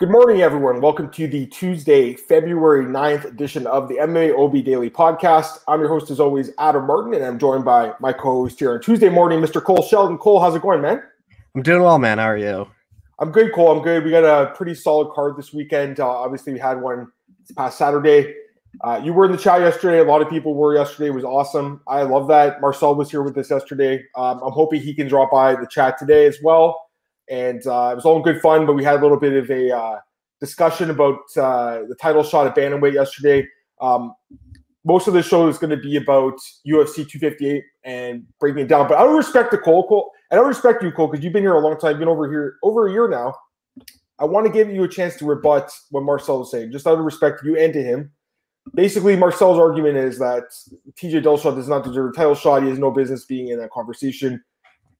Good morning, everyone. Welcome to the Tuesday, February 9th edition of the MMA OB Daily Podcast. I'm your host, as always, Adam Martin, and I'm joined by my co host here on Tuesday morning, Mr. Cole Shelton. Cole, how's it going, man? I'm doing well, man. How are you? I'm good, Cole. I'm good. We got a pretty solid card this weekend. Uh, obviously, we had one this past Saturday. Uh, you were in the chat yesterday. A lot of people were yesterday. It was awesome. I love that. Marcel was here with us yesterday. Um, I'm hoping he can drop by the chat today as well and uh, it was all in good fun. But we had a little bit of a uh, discussion about uh, the title shot at bantamweight yesterday. Um, most of the show is going to be about UFC 258 and breaking it down. But I don't respect the Cole. Cole I don't respect you, Cole, because you've been here a long time. You've been over here over a year now. I want to give you a chance to rebut what Marcel was saying, just out of respect to you and to him. Basically, Marcel's argument is that TJ Dillashaw does not deserve a title shot. He has no business being in that conversation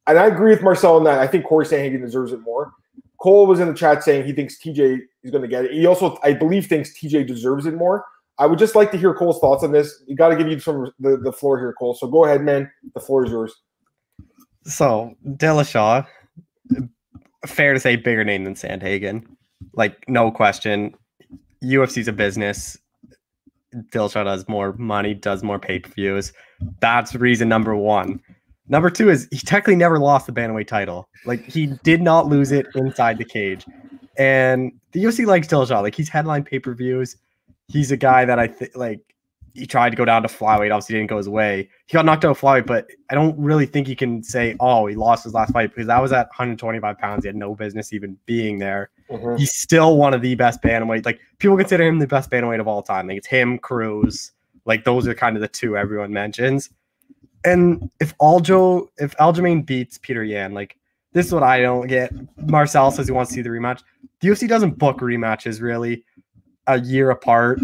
and I agree with Marcel on that. I think Corey Sandhagen deserves it more. Cole was in the chat saying he thinks TJ is going to get it. He also, I believe, thinks TJ deserves it more. I would just like to hear Cole's thoughts on this. You got to give you some the, the floor here, Cole. So go ahead, man. The floor is yours. So Dillashaw, fair to say, bigger name than Sandhagen. Like no question. UFC's a business. Dillashaw does more money, does more pay per views. That's reason number one. Number two is he technically never lost the bantamweight title. Like he did not lose it inside the cage. And the UFC likes Dillashaw. Like he's headline pay per views. He's a guy that I think like he tried to go down to flyweight. Obviously didn't go his way. He got knocked out of flyweight, but I don't really think he can say, oh, he lost his last fight because that was at 125 pounds. He had no business even being there. Mm-hmm. He's still one of the best bantamweight. Like people consider him the best bantamweight of all time. Like it's him, Cruz. Like those are kind of the two everyone mentions. And if Aljo, if Aljamain beats Petr Yan, like this is what I don't get. Marcel says he wants to see the rematch. The UFC doesn't book rematches really a year apart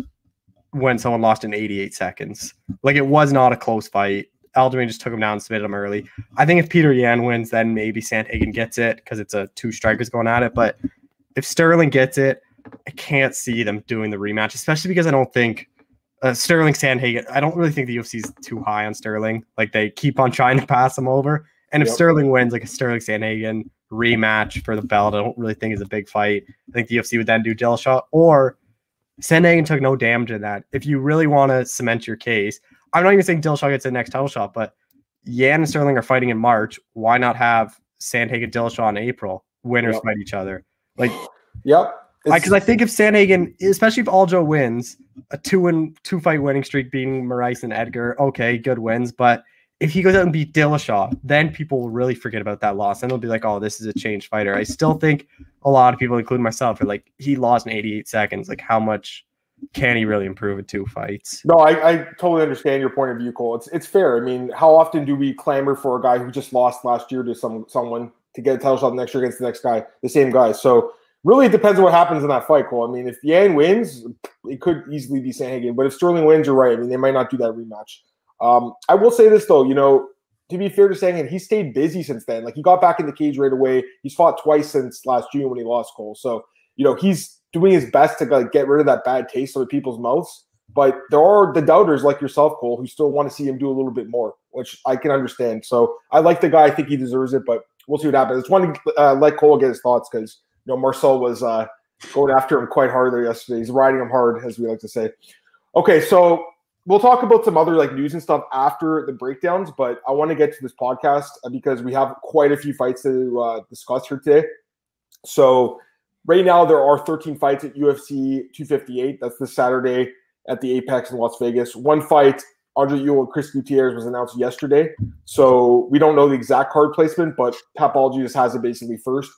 when someone lost in 88 seconds. Like it was not a close fight. Aljamain just took him down and submitted him early. I think if Petr Yan wins, then maybe Sandhagen gets it because it's a two strikers going at it. But if Sterling gets it, I can't see them doing the rematch, especially because I don't think uh, Sterling Sandhagen. I don't really think the UFC is too high on Sterling. Like they keep on trying to pass him over. And if yep. Sterling wins, like a Sterling Sandhagen rematch for the belt, I don't really think is a big fight. I think the UFC would then do Dillashaw or Sandhagen took no damage in that. If you really want to cement your case, I'm not even saying Dillashaw gets the next title shot, but Yan and Sterling are fighting in March. Why not have Sandhagen Dillashaw in April? Winners yep. fight each other. Like, yep. Because I, I, think if Sandhagen, especially if Aljo wins, a two and two fight winning streak beating Moraes and Edgar, okay, good wins. But if he goes out and beat Dillashaw, then people will really forget about that loss, and they'll be like, "Oh, this is a changed fighter." I still think a lot of people, including myself, are like, "He lost in 88 seconds. Like, how much can he really improve in two fights?" No, I, I totally understand your point of view, Cole. It's it's fair. I mean, how often do we clamor for a guy who just lost last year to some someone to get a title shot next year against the next guy, the same guy? So really it depends on what happens in that fight, Cole. I mean, if Yan wins, it could easily be Sandhagen. But if Sterling wins, you're right. I mean, they might not do that rematch. Um, I will say this though, you know, to be fair to Sandhagen, he stayed busy since then. Like he got back in the cage right away. He's fought twice since last June when he lost Cole. So you know he's doing his best to like get rid of that bad taste out of people's mouths. But there are the doubters like yourself, Cole, who still want to see him do a little bit more, which I can understand. So I like the guy. I think he deserves it, but we'll see what happens. I just want to uh, let Cole get his thoughts because know Marcel was uh, going after him quite hard there yesterday. He's riding him hard, as we like to say. Okay, so we'll talk about some other like news and stuff after the breakdowns, but I want to get to this podcast uh, because we have quite a few fights to uh, discuss here today. So right now there are 13 fights at UFC 258. That's this Saturday at the Apex in Las Vegas. One fight, Andre Ewell and Chris Gutierrez was announced yesterday. So we don't know the exact card placement, but Tapology just has it basically first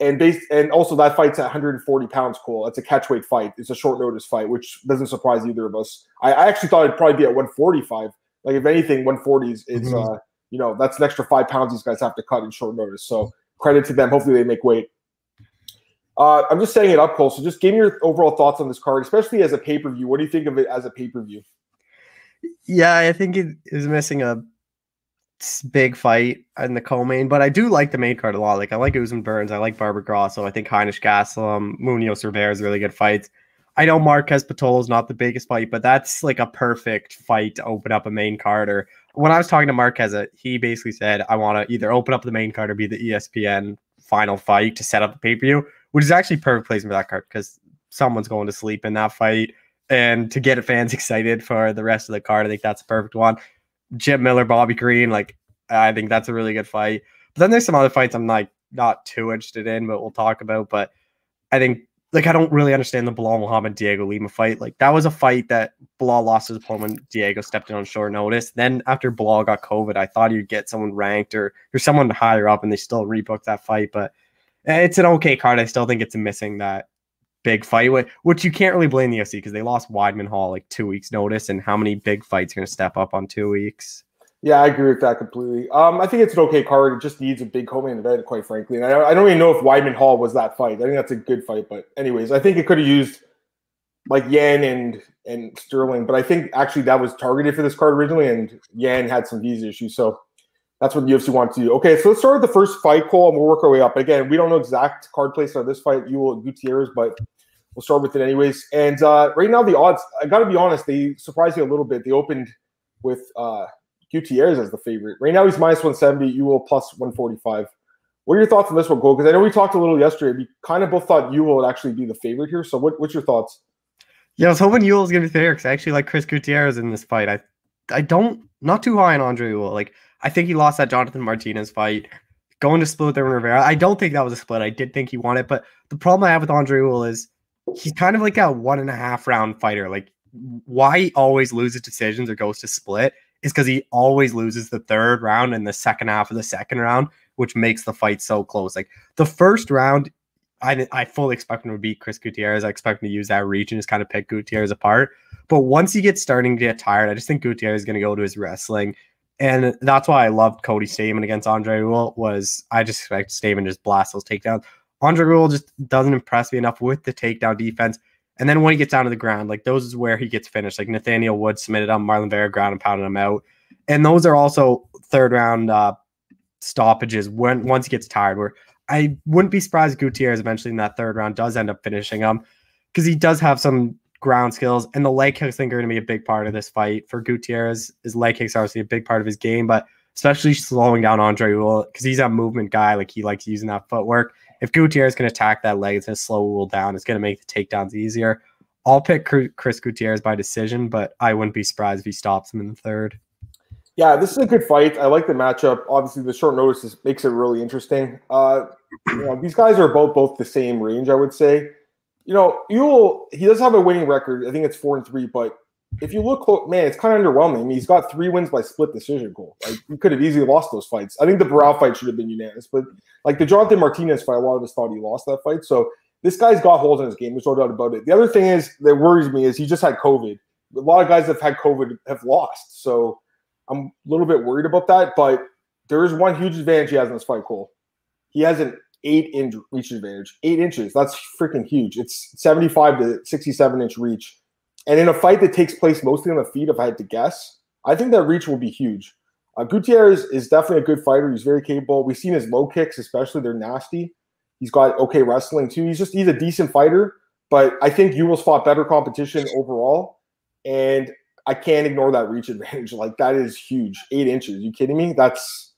and based and also that fight's at 140 pounds cool it's a catchweight fight it's a short notice fight which doesn't surprise either of us i, I actually thought it'd probably be at 145 like if anything 140 is, is mm-hmm. uh you know that's an extra five pounds these guys have to cut in short notice so credit to them hopefully they make weight uh, I'm just setting it up, Cole. So just give me your overall thoughts on this card, especially as a pay per view. What do you think of it as a pay per view? Yeah, I think it is missing a big fight in the co-main, but I do like the main card a lot. Like I like Usman Burns, I like Barber Grasso, I think Heinisch Gastelum, Munhoz Rivera is really good fights. I know Marquez Pitolo is not the biggest fight, but that's like a perfect fight to open up a main card. Or when I was talking to Marquez, uh, he basically said, I want to either open up the main card or be the ESPN final fight to set up the pay per view, which is actually perfect placement for that card because someone's going to sleep in that fight. And to get fans excited for the rest of the card, I think that's a perfect one. Jim Miller, Bobby Green, like I think that's a really good fight. But then there's some other fights I'm like not too interested in, but we'll talk about. But I think like I don't really understand the Belal Muhammad Diego Lima fight. Like that was a fight that Belal lost his opponent. Diego stepped in on short notice. Then after Belal got COVID, I thought he'd get someone ranked or or someone higher up, and they still rebooked that fight. But eh, it's an okay card. I still think it's missing that big fight, which you can't really blame the UFC because they lost Weidman Hall like two weeks notice, and how many big fights are going to step up on two weeks? Yeah, I agree with that completely. Um, I think it's an okay card. It just needs a big co-main event, quite frankly. And I, I, don't even know if Weidman Hall was that fight. I think that's a good fight. But anyways, I think it could have used like Yan and and Sterling. But I think actually that was targeted for this card originally, and Yan had some visa issues. So that's what the UFC wanted to do. Okay, so let's start with the first fight, Cole, and we'll work our way up. Again, we don't know exact card placement of this fight, Ewell Gutierrez, but we'll start with it anyways. And uh, right now, the odds, I got to be honest, they surprised me a little bit. They opened with uh, Gutierrez as the favorite. Right now he's minus 170, Ewell plus 145. What are your thoughts on this one, Cole? Because I know we talked a little yesterday. We kind of both thought Ewell would actually be the favorite here. So what, what's your thoughts? Yeah, I was hoping Ewell was going to be fair because I actually like Chris Gutierrez in this fight. I I don't, not too high on Andre Ewell. Like, I think he lost that Jonathan Martinez fight. Going to split with Irwin Rivera. I don't think that was a split. I did think he won it. But the problem I have with Andre Ewell is he's kind of like a one and a half round fighter. Like, why he always loses decisions or goes to split is because he always loses the third round and the second half of the second round, which makes the fight so close. Like the first round, I, I fully expect him to beat Chris Gutierrez. I expect him to use that reach and just kind of pick Gutierrez apart. But once he gets starting to get tired, I just think Gutierrez is going to go to his wrestling. And that's why I loved Cody Stamann against Andre Ewell was I just expect Stamann just blast those takedowns. Andre Ewell just doesn't impress me enough with the takedown defense. And then when he gets down to the ground, like those is where he gets finished. Like Nathaniel Wood submitted him, Marlon Vera ground and pounded him out. And those are also third round uh, stoppages when once he gets tired. Where I wouldn't be surprised Gutierrez eventually in that third round does end up finishing him because he does have some ground skills. And the leg kicks I think are going to be a big part of this fight for Gutierrez. His leg kicks are obviously a big part of his game, but especially slowing down Andre Ewell because he's a movement guy. Like he likes using that footwork if Gutierrez can attack that leg, it's going to slow Ewell down. It's going to make the takedowns easier. I'll pick Chris Gutierrez by decision, but I wouldn't be surprised if he stops him in the third. Yeah, this is a good fight. I like the matchup. Obviously, the short notice is, makes it really interesting. Uh, you know, these guys are both both the same range, I would say. You know, Ewell, he does have a winning record. I think it's four and three, but if you look, oh, man, it's kind of underwhelming. I mean, he's got three wins by split decision Cole. Like he could have easily lost those fights. I think the Barao fight should have been unanimous, but like the Jonathan Martinez fight, a lot of us thought he lost that fight. So this guy's got holes in his game. There's no doubt about it. The other thing is that worries me is he just had COVID. A lot of guys that have had COVID have lost. So I'm a little bit worried about that. But there is one huge advantage he has in this fight, Cole. He has an eight inch reach advantage. Eight inches. That's freaking huge. It's 75 to 67 inch reach and in a fight that takes place mostly on the feet, if I had to guess, I think that reach will be huge. Uh, Gutierrez is definitely a good fighter. He's very capable. We've seen his low kicks, especially they're nasty. He's got okay wrestling too. He's just he's a decent fighter, but I think Ewell's fought better competition overall, and I can't ignore that reach advantage. Like that is huge. Eight inches. You kidding me? That's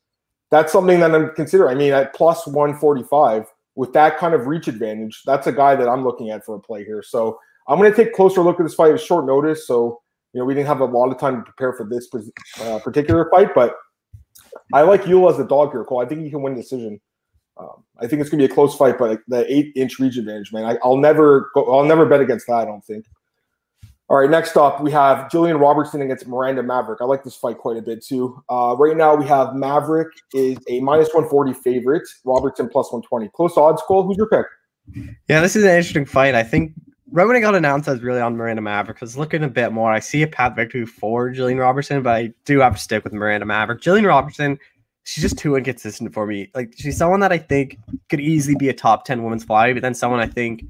that's something that I'm considering. I mean, at plus 145 with that kind of reach advantage, that's a guy that I'm looking at for a play here. So I'm going to take a closer look at this fight at short notice. So, you know, we didn't have a lot of time to prepare for this uh, particular fight, but I like Ewell as the dog here, Cole. I think he can win the decision. Um, I think it's going to be a close fight, but the eight inch reach advantage, man, I, will never go, I'll never bet against that. I don't think. All right, next up we have Jillian Robertson against Miranda Maverick. I like this fight quite a bit too. Uh, right now we have Maverick is a minus 140 favorite, Robertson plus 120. Close odds, Cole. Who's your pick? Yeah, this is an interesting fight. I think right when it got announced, I was really on Miranda Maverick because looking a bit more, I see a path victory for Jillian Robertson, but I do have to stick with Miranda Maverick. Jillian Robertson, she's just too inconsistent for me. Like she's someone that I think could easily be a top 10 women's flyweight, but then someone I think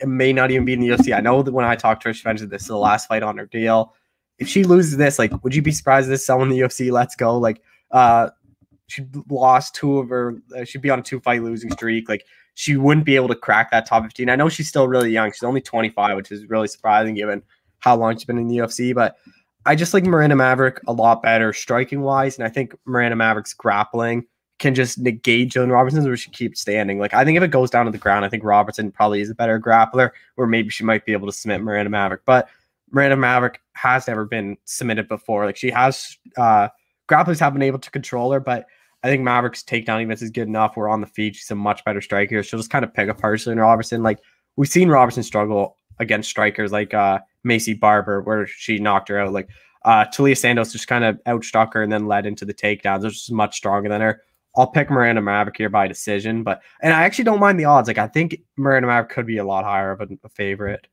it may not even be in the UFC. I know that when I talked to her, she mentioned this is the last fight on her deal. If she loses this, like, would you be surprised if someone in the UFC lets go? Like, uh, she lost two of her, uh, she'd be on a two fight losing streak. Like, she wouldn't be able to crack that top 15. I know she's still really young. She's only 25, which is really surprising given how long she's been in the UFC. But I just like Miranda Maverick a lot better striking wise. And I think Miranda Maverick's grappling can just negate Jillian Robertson or she keeps standing. Like I think if it goes down to the ground, I think Robertson probably is a better grappler, or maybe she might be able to submit Miranda Maverick. But Miranda Maverick has never been submitted before. Like she has uh grapplers have been able to control her, but I think Maverick's takedown defense is good enough. We're on the feet. She's a much better striker. She'll just kind of pick apart Jillian Robertson. Like we've seen Robertson struggle against strikers like uh Maycee Barber, where she knocked her out. Like uh, Taila Santos just kind of outstruck her and then led into the takedowns, is much stronger than her. I'll pick Miranda Maverick here by decision, but and I actually don't mind the odds. Like I think Miranda Maverick could be a lot higher of a, a favorite.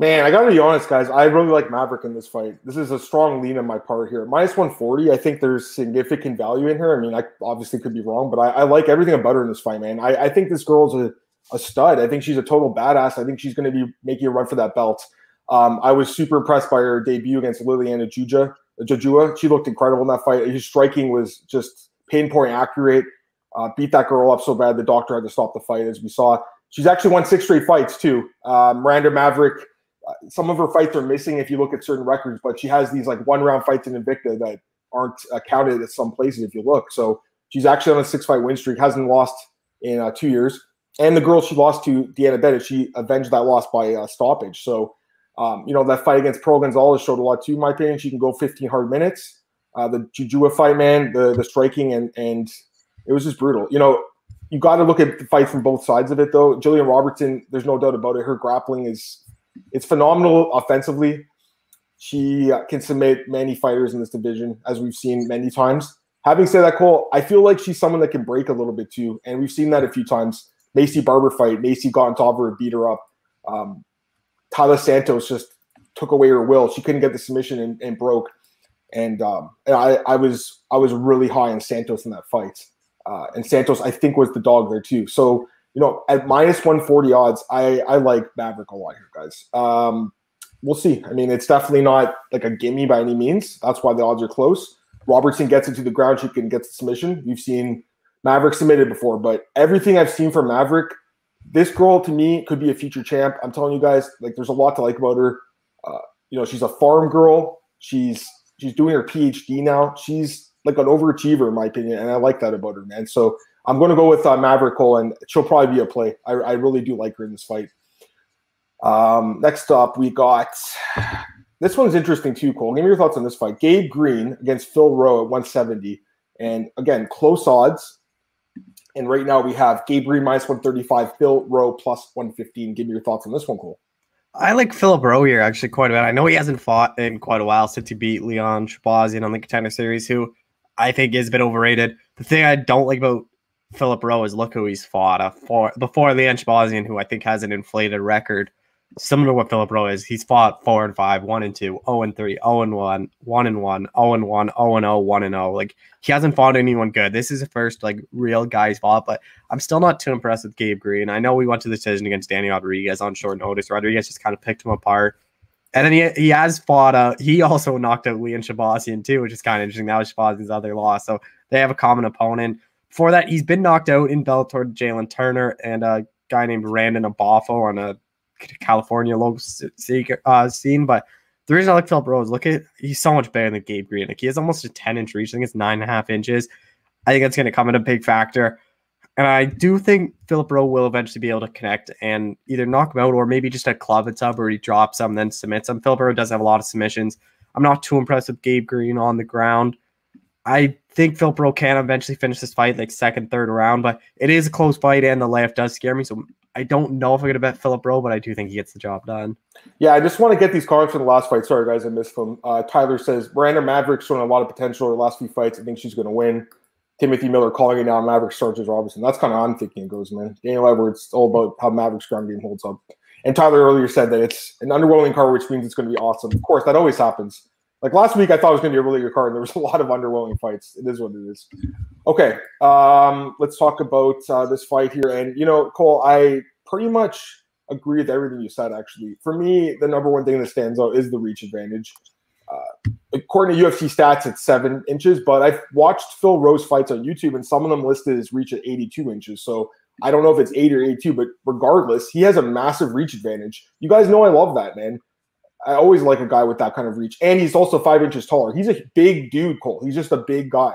Man, I gotta be honest, guys. I really like Maverick in this fight. This is a strong lean on my part here. Minus 140. I think there's significant value in her. I mean, I obviously could be wrong, but I, I like everything about her in this fight, man. I, I think this girl's a, a stud. I think she's a total badass. I think she's to be making a run for that belt. Um, I was super impressed by her debut against Liliana Juja. Jojua. She looked incredible in that fight. His striking was just pinpoint accurate. Uh, beat that girl up so bad the doctor had to stop the fight, as we saw. She's actually won six straight fights too. Um, Miranda Maverick. Some of her fights are missing if you look at certain records, but she has these like one round fights in Invicta that aren't counted at some places if you look. So she's actually on a six fight win streak. Hasn't lost in uh, two years. And the girl she lost to, Deanna Bennett, she avenged that loss by uh, stoppage. So um, you know, that fight against Pearl Gonzalez showed a lot too, in my opinion. She can go 15 hard minutes. Uh, the Jujua fight, man, the the striking and and it was just brutal. You know, you got to look at the fight from both sides of it, though. Jillian Robertson, there's no doubt about it. Her grappling is it's phenomenal offensively. She can submit many fighters in this division, as we've seen many times. Having said that, Cole, I feel like she's someone that can break a little bit too, and we've seen that a few times. Maycee Barber fight, Maycee got on top of her, beat her up. Um, Taila Santos just took away her will. She couldn't get the submission and, and broke. And, um, and I, I was I was really high on Santos in that fight. Uh, and Santos, I think, was the dog there too. So you know, at minus one forty odds, I I like Maverick a lot here, guys. Um, we'll see. I mean, it's definitely not like a gimme by any means. That's why the odds are close. Robertson gets into the ground, she can get the submission. We've seen Maverick submitted before, but everything I've seen from Maverick this girl to me could be a future champ. I'm telling you guys, like there's a lot to like about her. Uh, you know, she's a farm girl. She's she's doing her PhD now. She's like an overachiever in my opinion, and I like that about her, man. So I'm going to go with uh, Maverick Cole, and she'll probably be a play. I, I really do like her in this fight. Um, next up, we got this one's interesting too, Cole. Give me your thoughts on this fight. Gabe Green against Phil Rowe at 170, and again, close odds. And right now we have Gabe Green minus 135, Phil Rowe plus 115. Give me your thoughts on this one, Cole. I like Philip Rowe here actually quite a bit. I know he hasn't fought in quite a while since he beat Leon Shahbazyan on the contender series, who I think is a bit overrated. The thing I don't like about Philip Rowe is look who he's fought. Uh, for, before Leon Shahbazyan, who I think has an inflated record similar to what Philip Rowe is. He's fought four and five, one and two, oh and three, oh and one, one and one, oh and one, oh and oh, one and oh. Like he hasn't fought anyone good. This is the first like real guy he's fought, but I'm still not too impressed with Gabe Green. I know we went to the decision against Danny Rodriguez on short notice. Rodriguez just kind of picked him apart. And then he, he has fought. Uh, he also knocked out Leon Shahbazyan too, which is kind of interesting. That was Shahbazyan's other loss, so they have a common opponent. For that, he's been knocked out in Bellator. Jalin Turner and a guy named Randon Abafo on a California local uh, scene. But the reason I like Philip Rowe is look at he's so much better than Gabe Green. Like he has almost a 10 inch reach. I think it's nine and a half inches. I think that's going to come in a big factor. And I do think Philip Rowe will eventually be able to connect and either knock him out or maybe just a club it up or he drops him, then submits him. Philip Rowe does have a lot of submissions. I'm not too impressed with Gabe Green on the ground. I think Philip Rowe can eventually finish this fight like second, third round, but it is a close fight and the layoff does scare me. So I don't know if I'm to bet Philip Rowe, but I do think he gets the job done. Yeah, I just want to get these cards from the last fight. Sorry, guys, I missed them. Uh, Tyler says Miranda Maverick's showing a lot of potential in the last few fights. I think she's to win. Timothy Miller calling it now Maverick Chargers Robinson. That's kind of I'm thinking it goes, man. Daniel Edwards, all about how Maverick's ground game holds up. And Tyler earlier said that it's an underwhelming card, which means it's going to be awesome. Of course, that always happens. Like last week, I thought it was going to be a really good card, and there was a lot of underwhelming fights. It is what it is. Okay, um, let's talk about uh, this fight here. And you know, Cole, I pretty much agree with everything you said. Actually, for me, the number one thing that stands out is the reach advantage. Uh, according to UFC stats, it's seven inches, but I've watched Phil Rowe's fights on YouTube, and some of them listed his reach at 82 inches. So I don't know if it's eight or 82, but regardless, he has a massive reach advantage. You guys know I love that, man. I always like a guy with that kind of reach, and he's also five inches taller. He's a big dude, Cole. He's just a big guy.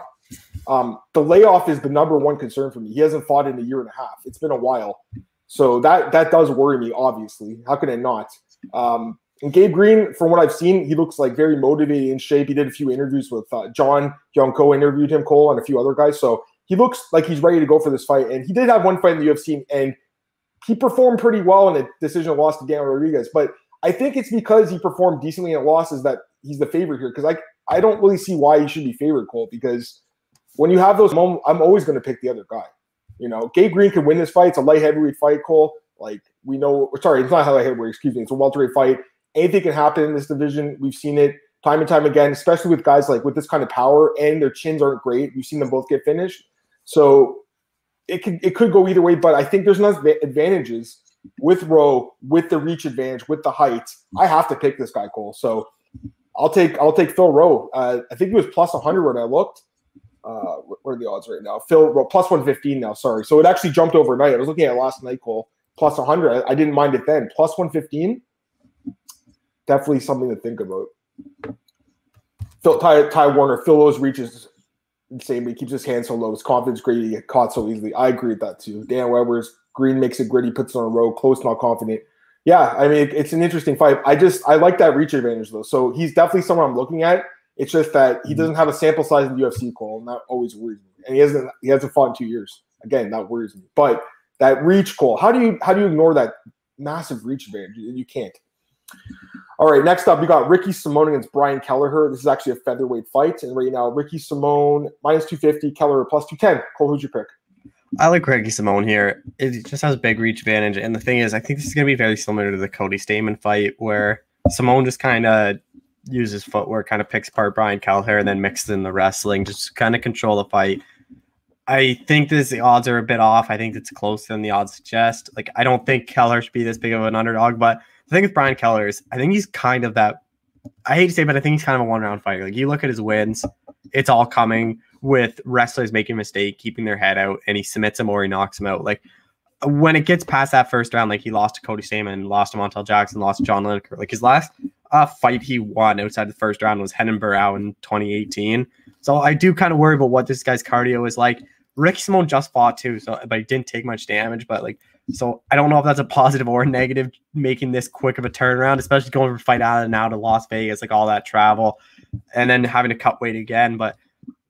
Um, the layoff is the number one concern for me. He hasn't fought in a year and a half. It's been a while, so that that does worry me. Obviously, how can it not? Um, and Gabe Green, from what I've seen, he looks like very motivated in shape. He did a few interviews with uh, John Young Co. interviewed him, Cole, and a few other guys. So he looks like he's ready to go for this fight. And he did have one fight in the UFC, and he performed pretty well in a decision loss to Daniel Rodriguez. But I think it's because he performed decently at losses that he's the favorite here. Because I I don't really see why he should be favored, Cole. Because when you have those moments, I'm always going to pick the other guy. You know, Gabe Green can win this fight. It's a light heavyweight fight, Cole. Like we know, sorry, it's not light heavyweight. Excuse me. It's a welterweight fight anything can happen in this division. We've seen it time and time again, especially with guys like with this kind of power and their chins aren't great. We've seen them both get finished. So it could it could go either way, but I think there's enough advantages with Rowe, with the reach advantage, with the height. I have to pick this guy, Cole. So I'll take I'll take Phil Rowe. Uh, I think he was plus 100 when I looked. Uh, what are the odds right now? Phil Rowe plus 115 now. Sorry, so it actually jumped overnight. I was looking at last night, Cole plus 100. I, I didn't mind it then. Plus 115 definitely something to think about. Phil Ty, Ty Warner, Phil Lowe's reaches insane, but he keeps his hands so low. His confidence great, he get caught so easily. I agree with that too. Dan Weber's Green makes it gritty, puts it on a row, close, not confident. Yeah, I mean it's an interesting fight. I just I like that reach advantage though. So he's definitely someone I'm looking at. It's just that he mm-hmm. doesn't have a sample size in the UFC call, and that always worries me. And he hasn't he hasn't fought in two years. Again, that worries me. But that reach call, how do you how do you ignore that massive reach advantage? You can't. All right, next up, we got Ricky Simone against Brian Kelleher. This is actually a featherweight fight. And right now, Ricky Simone minus 250, Kelleher plus 210. Cole, who'd you pick? I like Ricky Simone here. It just has a big reach advantage. And the thing is, I think this is going to be very similar to the Cody Stamann fight where Simone just kind of uses footwork, kind of picks apart Brian Kelleher and then mixes in the wrestling, just kind of control the fight. I think this the odds are a bit off. I think it's closer than the odds suggest. Like I don't think Kelleher should be this big of an underdog, but the thing with Brian Kelleher is I think he's kind of that. I hate to say, but I think he's kind of a one round fighter. Like you look at his wins, it's all coming with wrestlers making a mistake, keeping their head out, and he submits him or he knocks him out. Like when it gets past that first round, like he lost to Cody Stamann, lost to Montel Jackson, lost to John Lineker. Like his last uh, fight he won outside the first round was Renan Barão in 2018. So I do kind of worry about what this guy's cardio is like. Rick Simone just fought too, so but he didn't take much damage. But like so I don't know if that's a positive or a negative, making this quick of a turnaround, especially going from fight out and out to Las Vegas, like all that travel, and then having to cut weight again. But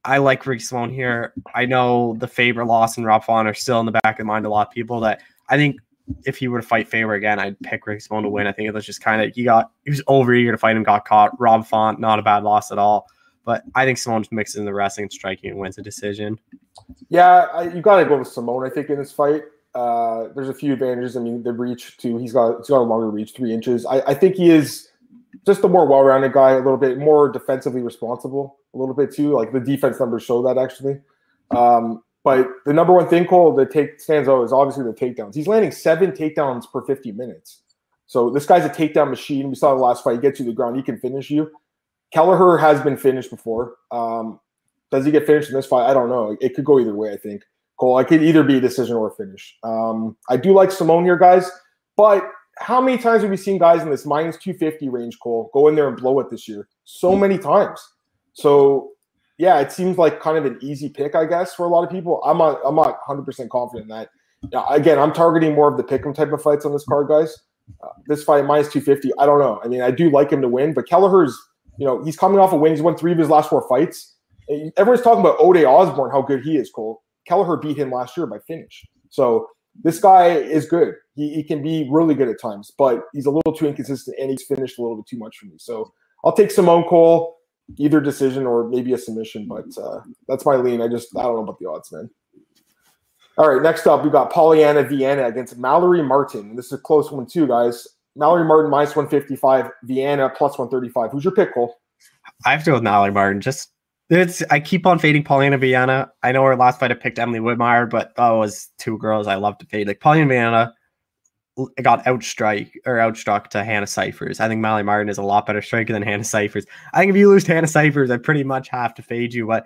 I like Rick Sloan here. I know the Faber loss and Rob Font are still in the back of mind of a lot of people that I think if he were to fight Faber again, I'd pick Rick Sloan to win. I think it was just kind of he got he was over eager to fight him, got caught. Rob Font, not a bad loss at all. But I think Simone just mixes in the wrestling and striking and wins a decision. Yeah, I, you got to go with Simone. I think in this fight, uh, there's a few advantages. I mean, the reach too. He's got he's got a longer reach, three inches. I, I think he is just a more well-rounded guy, a little bit more defensively responsible, a little bit too. Like the defense numbers show that actually. Um, but the number one thing, Cole, that take stands out is obviously the takedowns. He's landing seven takedowns per 50 minutes. So this guy's a takedown machine. We saw the last fight. He gets you to the ground. He can finish you. Kelleher has been finished before. Um, does he get finished in this fight? I don't know. It could go either way. I think. Cole. I could either be a decision or a finish. Um, I do like Simone here, guys, but how many times have we seen guys in this minus 250 range, Cole, go in there and blow it this year? So many times. So yeah, it seems like kind of an easy pick, I guess, for a lot of people. I'm not I'm not 100 percent confident in that. Yeah, again, I'm targeting more of the pick'em type of fights on this card, guys. Uh, this fight minus 250, I don't know. I mean, I do like him to win, but Kelleher's, you know, he's coming off a win. He's won three of his last four fights. Everyone's talking about Ode Osbourne, how good he is, Cole. Kelleher beat him last year by finish. So this guy is good. He, he can be really good at times, but he's a little too inconsistent and he's finished a little bit too much for me. So I'll take Simone Cole, either decision or maybe a submission, but uh, that's my lean. I just I don't know about the odds, man. All right, next up we've got Polyana Viana against Mallory Martin. This is a close one too, guys. Mallory Martin minus 155, Viana plus 135. Who's your pick, Cole? I have to go with Mallory Martin. Just it's I keep on fading Polyana Viana. I know her last fight I picked Emily Whitmire, but that was two girls I love to fade. Like Polyana Viana got outstrike or outstruck to Hannah Cifers. I think Mallory Martin is a lot better striker than Hannah Cifers. I think if you lose Hannah Cifers, I pretty much have to fade you. But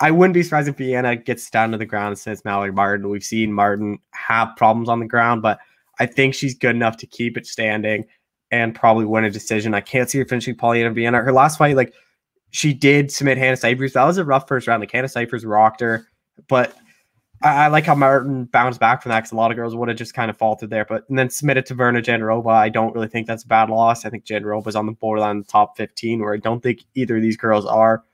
I wouldn't be surprised if Viana gets down to the ground since Mallory Martin. We've seen Martin have problems on the ground, but I think she's good enough to keep it standing and probably win a decision. I can't see her finishing Polyana Viana. Her last fight, like she did submit Hannah Cifers. That was a rough first round. Like Hannah Cifers rocked her, but I, I like how Martin bounced back from that because a lot of girls would have just kind of faltered there. But and then submitted to Virna Jandiroba. I don't really think that's a bad loss. I think Jandiroba's on the borderline top 15, where I don't think either of these girls are.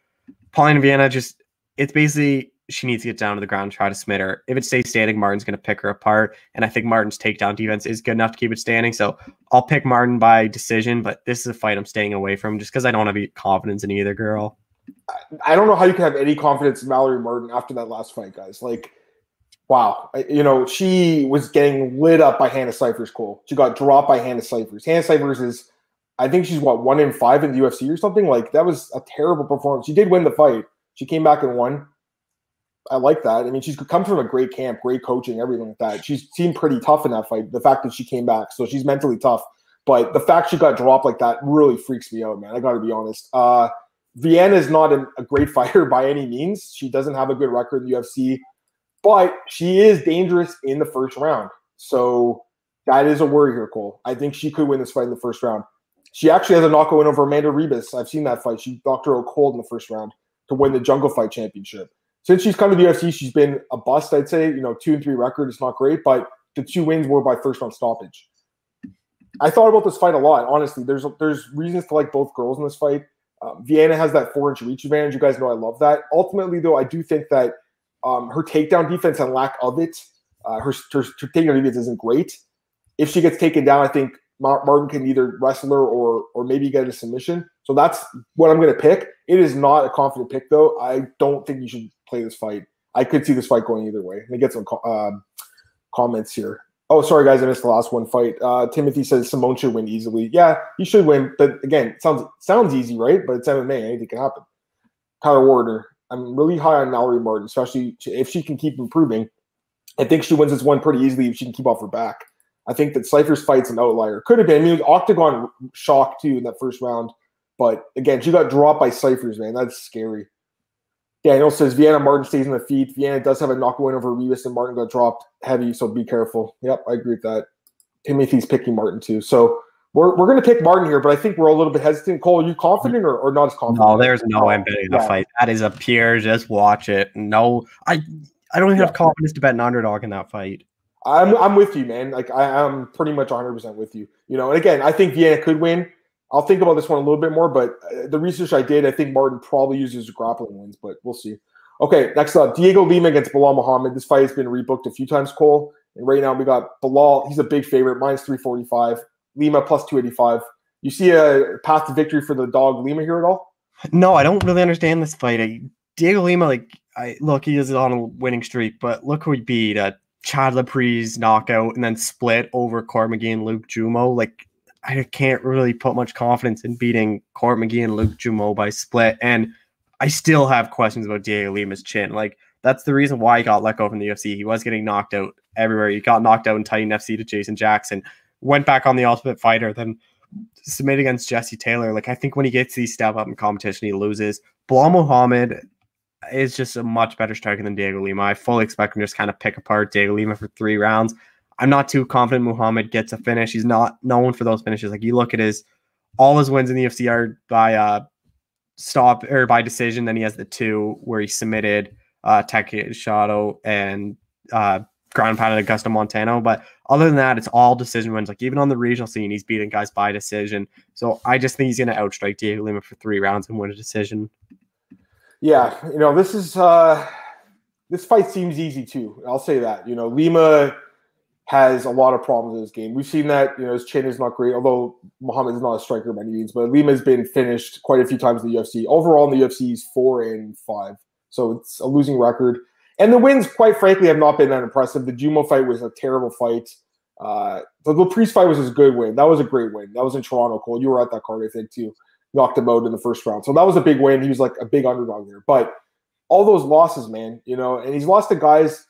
Polyana Viana just it's basically she needs to get down to the ground and try to submit her. If it stays standing, Martin's going to pick her apart. And I think Martin's takedown defense is good enough to keep it standing. So I'll pick Martin by decision, but this is a fight I'm staying away from just because I don't have any confidence in either girl. I don't know how you can have any confidence in Mallory Martin after that last fight, guys. Like, wow. You know, she was getting lit up by Hannah Cifers, Cole. She got dropped by Hannah Cifers. Hannah Cifers is, I think she's what, one in five in the UFC or something? Like, that was a terrible performance. She did win the fight. She came back and won I like that. I mean, she's come from a great camp, great coaching, everything like that. She's seemed pretty tough in that fight. The fact that she came back, so she's mentally tough. But the fact she got dropped like that really freaks me out, man. I got to be honest. Uh, Viana is not a, a great fighter by any means. She doesn't have a good record in the UFC, but she is dangerous in the first round. So that is a worry here, Cole. I think she could win this fight in the first round. She actually has a knockout win over Amanda Ribas. I've seen that fight. She knocked her out cold in the first round to win the Jungle Fight Championship since she's come to the UFC, she's been a bust. I'd say you know two and three record is not great, but the two wins were by first round stoppage. I thought about this fight a lot. Honestly, there's there's reasons to like both girls in this fight. Um, Viana has that four inch reach advantage. You guys know I love that. Ultimately, though, I do think that um, her takedown defense and lack of it, uh, her, her, her takedown defense isn't great. If she gets taken down, I think Martin can either wrestle her or or maybe get a submission. So that's what I'm going to pick. It is not a confident pick, though. I don't think you should play this fight. I could see this fight going either way. Let me get some uh, comments here. Oh, sorry guys, I missed the last one fight. Uh, Timothy says Simone should win easily. Yeah, he should win, but again, sounds sounds easy, right? But it's MMA, anything can happen. Tyler Warner, I'm really high on Mallory Martin, especially if she can keep improving. I think she wins this one pretty easily if she can keep off her back. I think that Cifers fight's an outlier. Could have been. I mean, Octagon shock too in that first round, but again, she got dropped by Cifers man. That's scary. Daniel says Viana Martin stays in the feet. Viana does have a knockout win over Ribas, and Martin got dropped heavy, so be careful. Yep, I agree with that. Timothy's picking Martin too. So we're, we're going to pick Martin here, but I think we're a little bit hesitant. Cole, are you confident or, or not as confident? No, there's no I'm betting the yeah. fight. That is a pure, just watch it. No, I I don't even yeah. have confidence to bet an underdog in that fight. I'm, I'm with you, man. Like I, I'm pretty much 100 percent with you. You know, and again, I think Viana could win. I'll think about this one a little bit more, but uh, the research I did, I think Martin probably uses grappling wins, but we'll see. Okay, next up, Diego Lima against Belal Muhammad. This fight has been rebooked a few times, Cole. And right now we got Belal. He's a big favorite, minus 345. Lima plus 285. You see a path to victory for the dog Lima here at all? No, I don't really understand this fight. I, Diego Lima, like, I look, he is on a winning streak, but look who he beat. Uh, Chad Laprise knockout and then split over and Luke Jumeau. Like, I can't really put much confidence in beating Court McGee and Luke Jumeau by split. And I still have questions about Diego Lima's chin. Like that's the reason why he got let go from the UFC. He was getting knocked out everywhere. He got knocked out in Titan FC to Jason Jackson. Went back on the Ultimate Fighter, then submitted against Jesse Taylor. Like I think when he gets these step up in competition, he loses. Belal Muhammad is just a much better striker than Diego Lima. I fully expect him to just kind of pick apart Diego Lima for three rounds. I'm not too confident Muhammad gets a finish. He's not known for those finishes. Like you look at his all his wins in the UFC are by uh stop or by decision. Then he has the two where he submitted uh Shadow and uh ground pounded Augusto Montano. But other than that, it's all decision wins. Like even on the regional scene, he's beating guys by decision. So I just think he's gonna outstrike Diego Lima for three rounds and win a decision. Yeah, you know, this is uh this fight seems easy too. I'll say that. You know, Lima has a lot of problems in this game. We've seen that, you know, his chin is not great, although Muhammad is not a striker by any means, but Lima's been finished quite a few times in the UFC. Overall in the UFC, he's four and five. So it's a losing record. And the wins, quite frankly, have not been that impressive. The Jumeau fight was a terrible fight. Uh, the Laprise fight was a good win. That was a great win. That was in Toronto, Cole. You were at that card, I think, too. Knocked him out in the first round. So that was a big win. He was like a big underdog there. But all those losses, man, you know, and he's lost to guys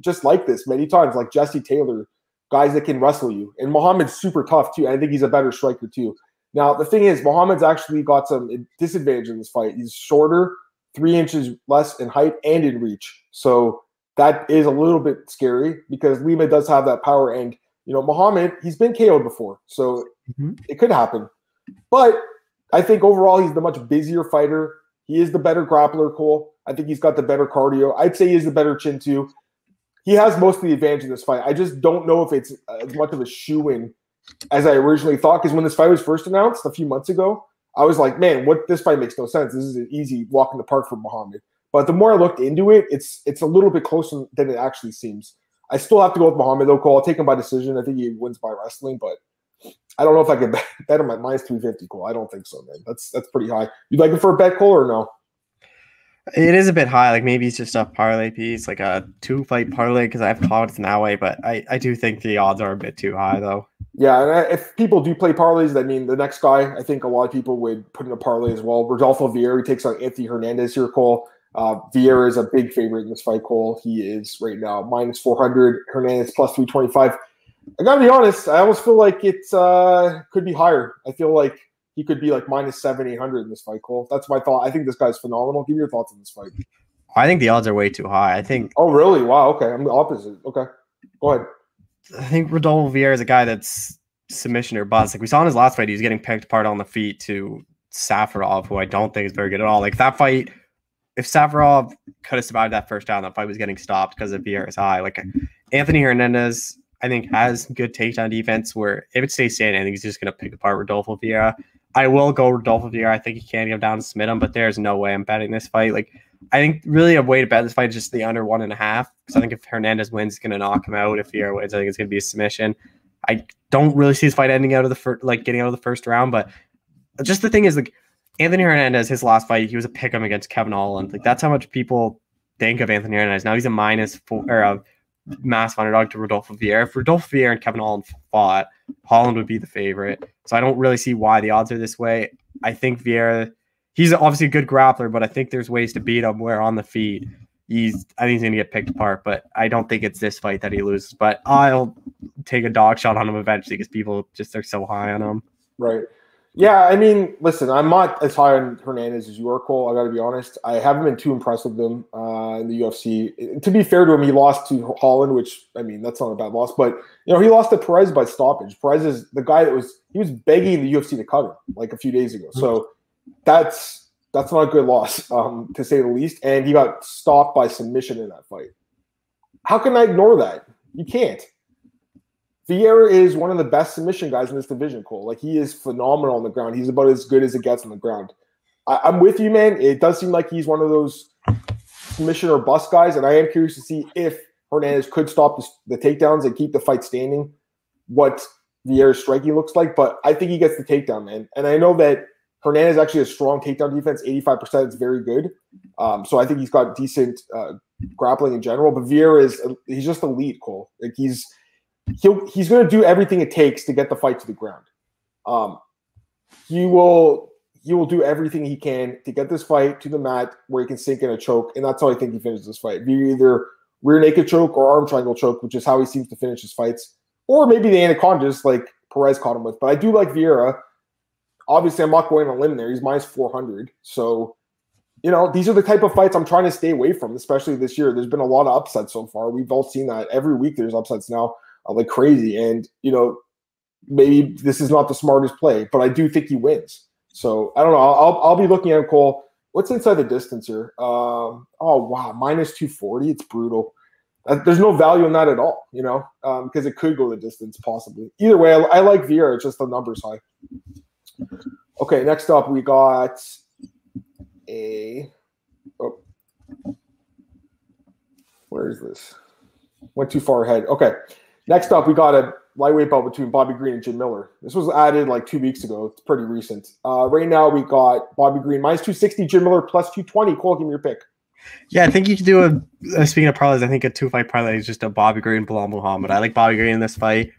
just like this many times, like Jesse Taylor, guys that can wrestle you. And Muhammad's super tough too. I think he's a better striker too. Now the thing is, Muhammad's actually got some disadvantage in this fight. He's shorter, three inches less in height and in reach. So that is a little bit scary because Lima does have that power. And you know, Muhammad, he's been KO'd before, so mm-hmm. it could happen. But I think overall he's the much busier fighter. He is the better grappler, Cole. I think he's got the better cardio. I'd say he is the better chin too. He has most of the advantage in this fight. I just don't know if it's as much of a shoe in as I originally thought. Because when this fight was first announced a few months ago, I was like, man, what this fight makes no sense. This is an easy walk in the park for Muhammad. But the more I looked into it, it's it's a little bit closer than it actually seems. I still have to go with Muhammad though. Cole. I'll take him by decision. I think he wins by wrestling, but I don't know if I can bet, him at minus three fifty. Cole. I don't think so, man. That's that's pretty high. You like him for a bet, Cole, or no? It is a bit high. Like maybe it's just a parlay piece, like a two fight parlay, because I have confidence in that way. But I, I do think the odds are a bit too high, though. Yeah, and if people do play parlays, I mean, the next guy, I think a lot of people would put in a parlay as well. Rodolfo Vieira takes on Anthony Hernandez here, Cole. Uh, Vieira is a big favorite in this fight, Cole. He is right now minus 400, Hernandez plus 325. I got to be honest, I almost feel like it uh, could be higher. I feel like he could be like minus seven, 800 in this fight, Cole. That's my thought. I think this guy's phenomenal. Give me your thoughts on this fight. I think the odds are way too high. I think. Oh, really? Wow. Okay. I'm the opposite. Okay. Go ahead. I think Rodolfo Vieira is a guy that's submission or bust. Like we saw in his last fight, he was getting picked apart on the feet to Safarov, who I don't think is very good at all. Like that fight, if Safarov could have survived that first round, that fight was getting stopped because of Vieira's high. Like Anthony Hernandez, I think has good takedown defense. Where if it stays standing, I think he's just going to pick apart Rodolfo Vieira. I will go Rodolfo Vieira. I think he can get down and submit him, but there's no way I'm betting this fight. Like I think really a way to bet this fight is just the under one and a half. Because I think if Hernandez wins, he's going to knock him out. If Vieira wins, I think it's going to be a submission. I don't really see this fight ending out of the first, like getting out of the first round. But just the thing is, like Anthony Hernandez, his last fight, he was a pick 'em against Kevin Holland. Like that's how much people think of Anthony Hernandez. Now he's a minus four or a massive underdog to Rodolfo Vieira. If Rodolfo Vieira and Kevin Holland fought, Holland would be the favorite. So I don't really see why the odds are this way. I think Vieira, he's obviously a good grappler, but I think there's ways to beat him where on the feet he's I think he's gonna get picked apart, but I don't think it's this fight that he loses. But I'll take a dog shot on him eventually because people just are so high on him. Right. Yeah, I mean, listen, I'm not as high on Hernandez as you are, Cole. I got to be honest. I haven't been too impressed with him uh, in the UFC. To be fair to him, he lost to Holland, which I mean, that's not a bad loss. But you know, he lost to Perez by stoppage. Perez is the guy that was he was begging the UFC to him like a few days ago. So that's that's not a good loss, um, to say the least. And he got stopped by submission in that fight. How can I ignore that? You can't. Vieira is one of the best submission guys in this division, Cole. Like he is phenomenal on the ground. He's about as good as it gets on the ground. I, am with you, man. It does seem like he's one of those submission or bust guys, and I am curious to see if Hernandez could stop the, the takedowns and keep the fight standing. What Vieira's striking looks like, but I think he gets the takedown, man. And I know that Hernandez actually has strong takedown defense, 85% is very good. Um, so I think he's got decent uh, grappling in general. But Vieira is he's just elite, Cole. Like he's he'll he's going to do everything it takes to get the fight to the ground. Um, he will he will do everything he can to get this fight to the mat where he can sink in a choke, and that's how I think he finishes this fight. Be either rear naked choke or arm triangle choke, which is how he seems to finish his fights, or maybe the anacondas like Perez caught him with. But I do like Vieira. Obviously, I'm not going on a limb there. He's minus 400, so you know, these are the type of fights I'm trying to stay away from, especially this year. There's been a lot of upsets so far. We've all seen that every week. There's upsets now uh, like crazy. And you know, maybe this is not the smartest play, but I do think he wins. So I don't know. I'll I'll be looking at Cole. What's inside the distance here? Um, oh wow, minus two forty. It's brutal. Uh, there's no value in that at all, you know, because um, it could go the distance possibly. Either way, I, I like Vieira. It's just the numbers high. Okay, next up we got a. Oh, where is this? Went too far ahead. Okay, Next up, we got a lightweight bout between Bobby Green and Jim Miller. This was added like two weeks ago. It's pretty recent. Uh, right now, we got Bobby Green minus 260, Jim Miller plus 220. Cole, give me your pick. Yeah, I think you could do a. Uh, speaking of parlays, I think a two fight parlay is just a Bobby Green, Belal Muhammad. I like Bobby Green in this fight.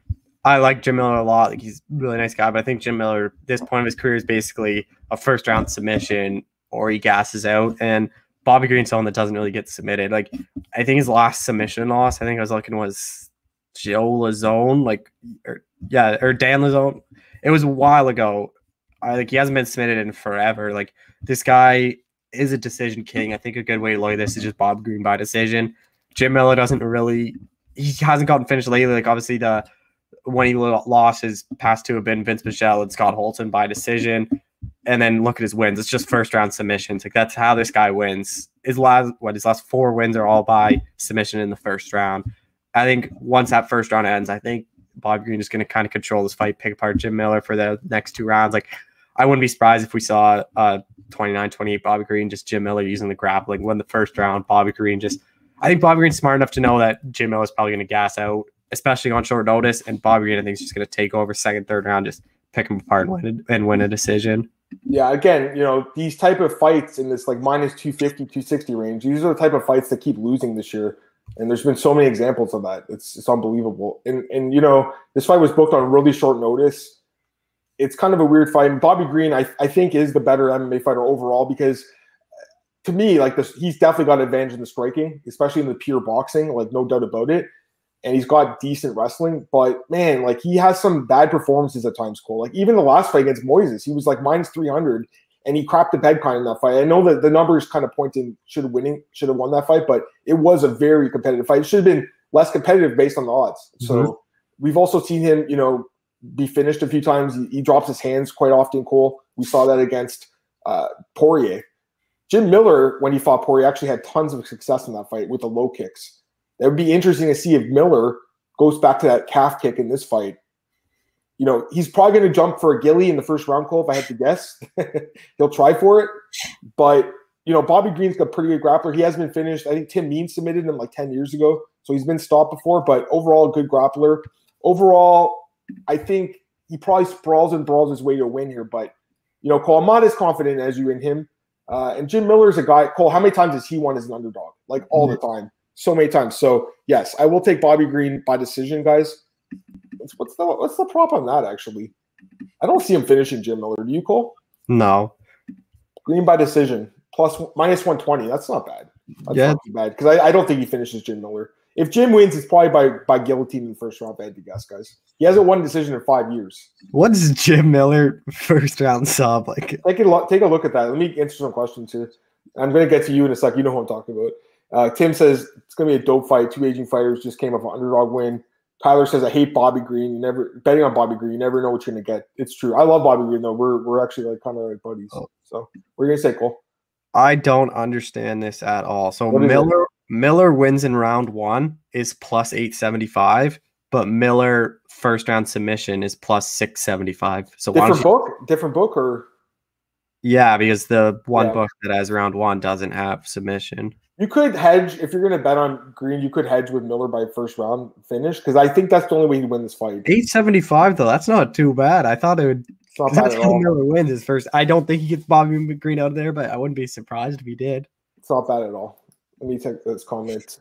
I like Jim Miller a lot. Like he's a really nice guy, but I think Jim Miller, this point of his career, is basically a first round submission or he gasses out. And Bobby Green's someone that doesn't really get submitted. Like I think his last submission loss, I think I was looking was Joe Lauzon, like, or, yeah, or Dan Lauzon. It was a while ago. I like he hasn't been submitted in forever. Like this guy is a decision king. I think a good way to look at this is just Bob Green by decision. Jim Miller doesn't really. He hasn't gotten finished lately. Like obviously the when he lost his past two have been Vinc Pichel and Scott Holton by decision. and then look at his wins. It's just first round submissions. Like that's how this guy wins. His last what his last four wins are all by submission in the first round. I think once that first round ends, I think Bob Green is going to kind of control this fight, pick apart Jim Miller for the next two rounds. Like I wouldn't be surprised if we saw uh 29 28 Bobby Green, just Jim Miller using the grappling. Win the first round, Bobby Green just I think Bobby Green's smart enough to know that Jim Miller is probably going to gas out, especially on short notice. And Bobby Green, I think, is just going to take over second, third round, just pick him apart and win, and win a decision. Yeah, again, you know, these type of fights in this like minus 250, 260 range, these are the type of fights that keep losing this year. And there's been so many examples of that. It's it's unbelievable. And and you know, this fight was booked on really short notice. It's kind of a weird fight. And Bobby Green, I, I think, is the better MMA fighter overall because uh, to me, like this, he's definitely got an advantage in the striking, especially in the pure boxing, like no doubt about it. And he's got decent wrestling, but man, like he has some bad performances at times. Cole, like even the last fight against Moises, he was like minus three hundred, and he crapped the bed kind of in that fight. I know that the numbers kind of pointing should have winning, should have won that fight, but it was a very competitive fight. It should have been less competitive based on the odds. Mm-hmm. So we've also seen him, you know, be finished a few times. He, he drops his hands quite often. Cole, we saw that against uh, Poirier Jim Miller, when he fought Poirier, actually had tons of success in that fight with the low kicks. That would be interesting to see if Miller goes back to that calf kick in this fight. You know, he's probably going to jump for a gilly in the first round, Cole, if I had to guess. He'll try for it. But, you know, Bobby Green's got a pretty good grappler. He hasn't been finished. I think Tim Means submitted him like 10 years ago. So he's been stopped before, but overall, a good grappler. Overall, I think he probably sprawls and brawls his way to a win here. But, you know, Cole, I'm not as confident as you in him. Uh, and Jim Miller is a guy, Cole, how many times has he won as an underdog? Like all mm-hmm. the time. So many times. So yes, I will take Bobby Green by decision, guys. What's the what's the prop on that actually? I don't see him finishing Jim Miller. Do you, Cole? No. Green by decision. Plus minus 120. That's not bad. That's yeah. not too bad. Because I, I don't think he finishes Jim Miller. If Jim wins, it's probably by by guillotine in the first round. I had to guess, guys. He hasn't won a decision in five years. What's Jim Miller first round sub like? Take a look. Take a look at that. Let me answer some questions here. I'm going to get to you in a sec. You know who I'm talking about. Uh, Tim says it's going to be a dope fight. Two aging fighters just came up an underdog win. Tyler says I hate Bobby Green. You never betting on Bobby Green. You never know what you're going to get. It's true. I love Bobby Green though. We're we're actually like kind of like buddies. Oh. So we're going to say Cole. I don't understand this at all. So Miller Miller wins in round one is plus 875, but Miller first round submission is plus 675. So different book, different book, or yeah, because the one yeah. book that has round one doesn't have submission. You could hedge if you're going to bet on Green. You could hedge with Miller by first round finish because I think that's the only way he'd win this fight. Eight seventy five though, that's not too bad. I thought it would. That's how Miller wins his first. I don't think he gets Bobby Green out of there, but I wouldn't be surprised if he did. It's not bad at all. Let me take this comment.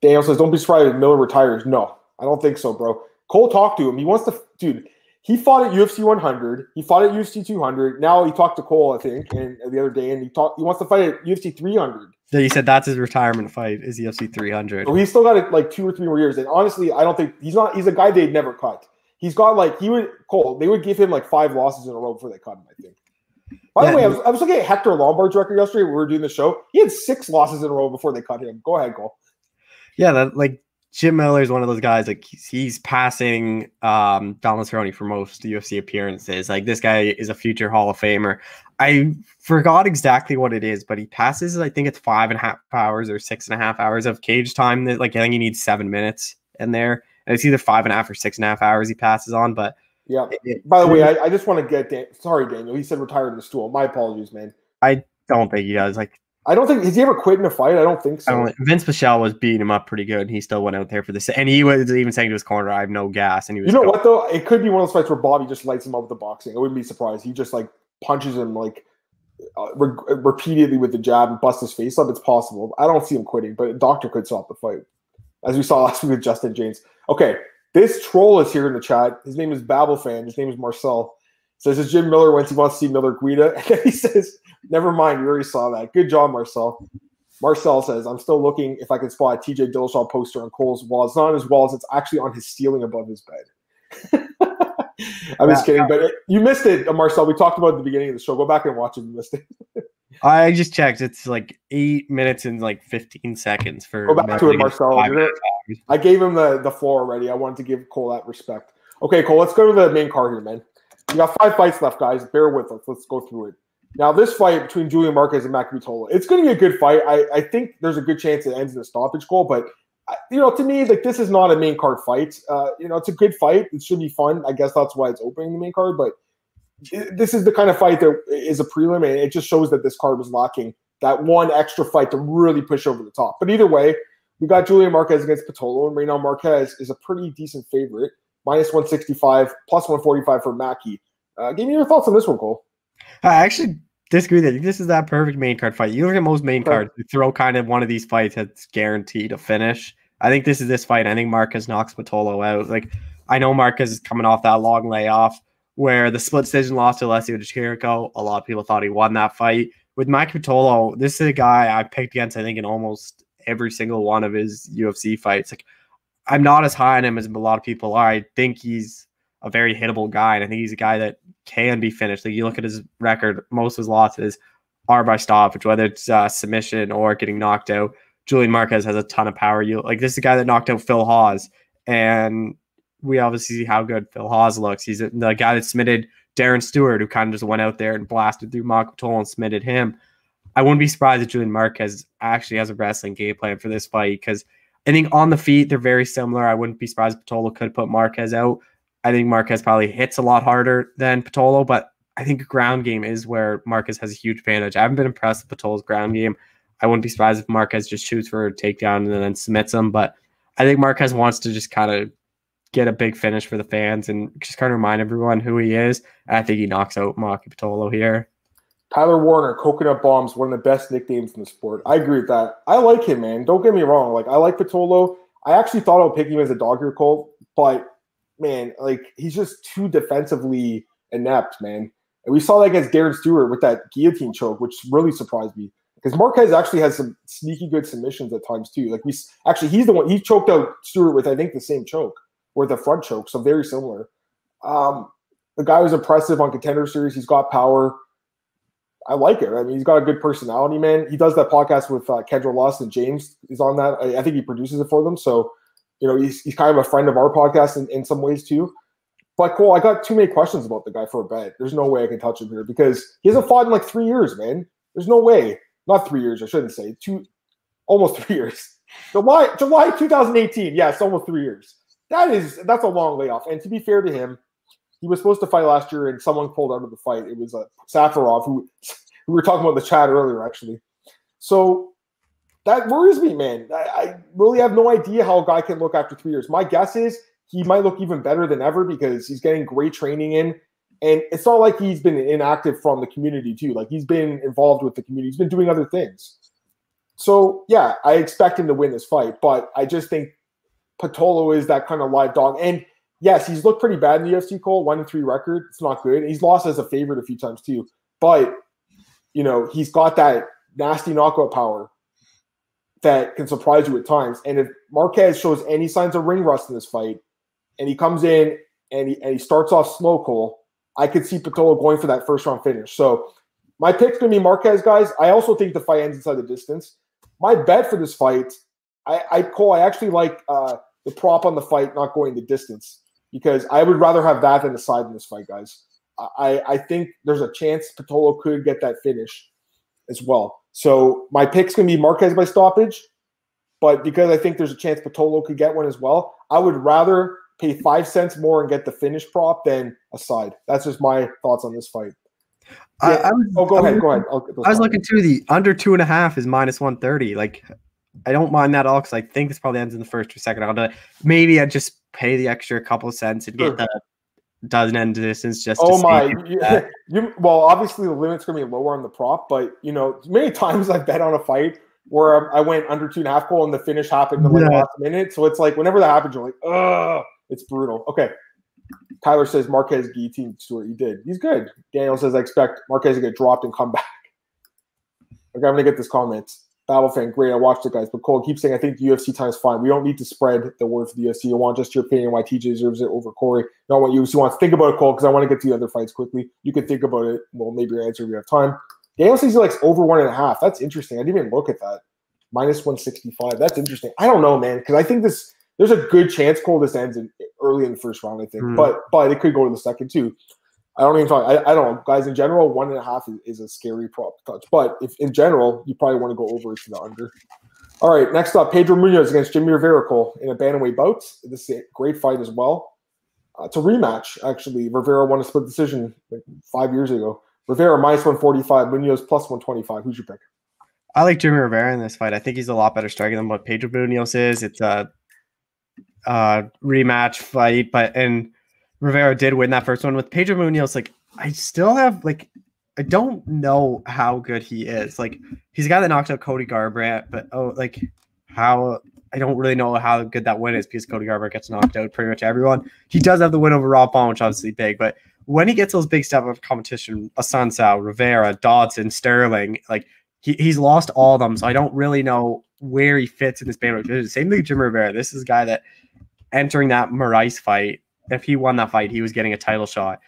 Daniel says, "Don't be surprised if Miller retires." No, I don't think so, bro. Cole talked to him. He wants to, dude. He fought at UFC 100. He fought at UFC 200. Now he talked to Cole, I think, and the other day, and he talked. He wants to fight at UFC 300. So he said that's his retirement fight is the UFC 300. So he's still got like two or three more years. And honestly, I don't think he's not. He's a guy they'd never cut. He's got like he would Cole. They would give him like five losses in a row before they cut him. I think. By the way, I was, I was looking at Hector Lombard's record yesterday. we were doing the show. He had six losses in a row before they cut him. Go ahead, Cole. Yeah, that like Jim Miller is one of those guys. Like he's, he's passing um, Donald Cerrone for most UFC appearances. Like this guy is a future Hall of Famer. I forgot exactly what it is, but he passes. I think it's five and a half hours or six and a half hours of cage time. That like I think he needs seven minutes in there, and it's either five and a half or six and a half hours he passes on. But yeah. By the way, I, I just want to get Dan- sorry, Daniel. He said retired in the stool. My apologies, man. I don't think he does. Like I don't think has he ever quit in a fight. I don't think so. Don't, Vinc Pichel was beating him up pretty good, and he still went out there for this. And he was even saying to his corner, "I have no gas." And he was. You know going. what though? It could be one of those fights where Bobby just lights him up with the boxing. I wouldn't be surprised. He just like punches him like uh, re- repeatedly with the jab and busts his face up. It's possible. I don't see him quitting, but Doctor could stop the fight, as we saw last week with Justin Jaynes. Okay, this troll is here in the chat. His name is Babel fan. His name is Marcel. Says is Jim Miller once He wants to see Miller Guida. And then he says, "Never mind. You already saw that. Good job, Marcel." Marcel says, "I'm still looking if I can spot a TJ Dillashaw poster on Cole's wall. It's not on his walls. It's actually on his ceiling above his bed." I'm just kidding, but it, you missed it, Marcel. We talked about at the beginning of the show. Go back and watch it. You missed it. I just checked. It's like eight minutes and like 15 seconds for. Go back to it, Marcel. I gave him the, the floor already. I wanted to give Cole that respect. Okay, Cole, let's go to the main card here, man. We got five fights left, guys. Bear with us. Let's go through it. Now, this fight between Julian Marquez and Mac it's going to be a good fight. I, I think there's a good chance it ends in a stoppage Cole, but you know, to me, like this is not a main card fight. Uh, you know, it's a good fight. It should be fun. I guess that's why it's opening the main card. But this is the kind of fight that is a prelim, and it just shows that this card was lacking that one extra fight to really push over the top. But either way, we got Julian Marquez against Pitolo, and Renan Marquez is a pretty decent favorite, minus 165, plus 145 for Maki. Uh, give me your thoughts on this one, Cole. I actually disagree that this is that perfect main card fight. You look at most main cards, you throw kind of one of these fights that's guaranteed to finish. I think this is this fight. I think Marquez knocks Pitolo out. Like I know Marquez is coming off that long layoff where the split decision loss to Alessio Chirico. A lot of people thought he won that fight. With Mike Pitolo, this is a guy I picked against, I think, in almost every single one of his UFC fights. Like I'm not as high on him as a lot of people are. I think he's a very hittable guy, and I think he's a guy that can be finished. Like you look at his record, most of his losses are by stoppage, whether it's uh, submission or getting knocked out. Julian Marquez has a ton of power. You like this is a guy that knocked out Phil Hawes, and we obviously see how good Phil Hawes looks. He's the guy that submitted Darren Stewart, who kind of just went out there and blasted through Makatol and submitted him. I wouldn't be surprised if Julian Marquez actually has a wrestling game plan for this fight because I think on the feet they're very similar. I wouldn't be surprised if Pitolo could put Marquez out. I think Marquez probably hits a lot harder than Pitolo, but I think ground game is where Marquez has a huge advantage. I haven't been impressed with Pitolo's ground game. I wouldn't be surprised if Marquez just shoots for a takedown and then submits him, but I think Marquez wants to just kind of get a big finish for the fans and just kind of remind everyone who he is. And I think he knocks out Maki Pitolo here. Tyler Warner, Coconut Bombs, one of the best nicknames in the sport. I agree with that. I like him, man. Don't get me wrong. Like I like Pitolo. I actually thought I would pick him as a dog here, Cole, but man, like he's just too defensively inept, man. And we saw that against Darren Stewart with that guillotine choke, which really surprised me because Marquez actually has some sneaky good submissions at times too. Like we actually, he's the one he choked out Stewart with I think the same choke or the front choke, so very similar. Um, the guy was impressive on Contender Series. He's got power. I like it. I mean, he's got a good personality, man. He does that podcast with uh, Kendra Lust and James is on that. I, I, think he produces it for them. So, you know, he's, he's kind of a friend of our podcast in, in some ways too. But cool, I got too many questions about the guy for a bet. There's no way I can touch him here because he hasn't fought in like three years, man. There's no way. Not three years, I shouldn't say. Two almost three years. July July 2018. Yes, almost three years. That is that's a long layoff. And to be fair to him, he was supposed to fight last year, and someone pulled out of the fight. It was uh, Safarov, who we were talking about the chat earlier, actually. So that worries me, man. I, I, really have no idea how a guy can look after three years. My guess is he might look even better than ever because he's getting great training in. And it's not like he's been inactive from the community, too. Like he's been involved with the community, he's been doing other things. So, yeah, I expect him to win this fight, but I just think Pitolo is that kind of live dog. And yes, he's looked pretty bad in the UFC Cole, one and three record. It's not good. He's lost as a favorite a few times too. But you know, he's got that nasty knockout power that can surprise you at times. And if Marquez shows any signs of ring rust in this fight, and he comes in and he, and he starts off slow, Cole, I could see Pitolo going for that first round finish. So my pick's gonna be Marquez, guys. I also think the fight ends inside the distance. My bet for this fight, I, I call. I actually like uh, the prop on the fight not going the distance because I would rather have that than a side in this fight, guys. I, I think there's a chance Pitolo could get that finish as well. So my pick's gonna be Marquez by stoppage, but because I think there's a chance Pitolo could get one as well, I would rather pay five cents more and get the finish prop than a side. That's just my thoughts on this fight. Yeah. I, I was, oh, go I ahead. Was, go ahead. I was looking too. The under two and a half is minus one thirty. Like, I don't mind that at all because I think this probably ends in the first or second round. Uh, maybe I just pay the extra couple cents and get sure. the doesn't end distance just oh my you, you, well obviously the limit's to be lower on the prop but you know many times i've bet on a fight where i went under two and a half Cole and the finish happened in the yeah. last minute. So it's like whenever that happens you're like oh it's brutal. Okay. Tyler says marquez guillotine Stewart. he did. He's good. Daniel says i expect marquez to get dropped and come back. Okay i'm gonna get this comment Battle fan, great. I watched it, guys. But Cole keeps saying, I think the UFC time's fine. We don't need to spread the word for the UFC. You want just your opinion why TJ deserves it over Corey. Not what UFC wants. To think about it, Cole, because I want to get to the other fights quickly. You can think about it. Well, maybe your answer if you have time. Daniel says he likes over one and a half. That's interesting. I didn't even look at that. Minus 165. That's interesting. I don't know, man, because I think this there's a good chance Cole this ends in, early in the first round, I think. Mm. But but it could go to the second too. I don't even talk. I, I don't know, guys. In general, one and a half is, is a scary prop touch. But if in general, you probably want to go over to the under. All right, next up, Pedro Munhoz against Jimmie Rivera in a bantamweight bout. This is a great fight as well. Uh, it's a rematch, actually. Rivera won a split decision like five years ago. Rivera minus 145, Munhoz plus 125. Who's your pick? I like Jimmie Rivera in this fight. I think he's a lot better striker than what Pedro Munhoz is. It's a, a rematch fight, but and Rivera did win that first one with Pedro Munhoz. Like I still have like I don't know how good he is. Like he's a guy that knocked out Cody Garbrandt, but oh, like how I don't really know how good that win is because Cody Garbrandt gets knocked out pretty much everyone. He does have the win over Rob Font, which obviously big, but when he gets those big step of competition, Assunção, Rivera, Dodson, Sterling, like he, he's lost all of them. So I don't really know where he fits in this band. Same thing with Jim Rivera. This is a guy that entering that Moraes fight, if he won that fight, he was getting a title shot.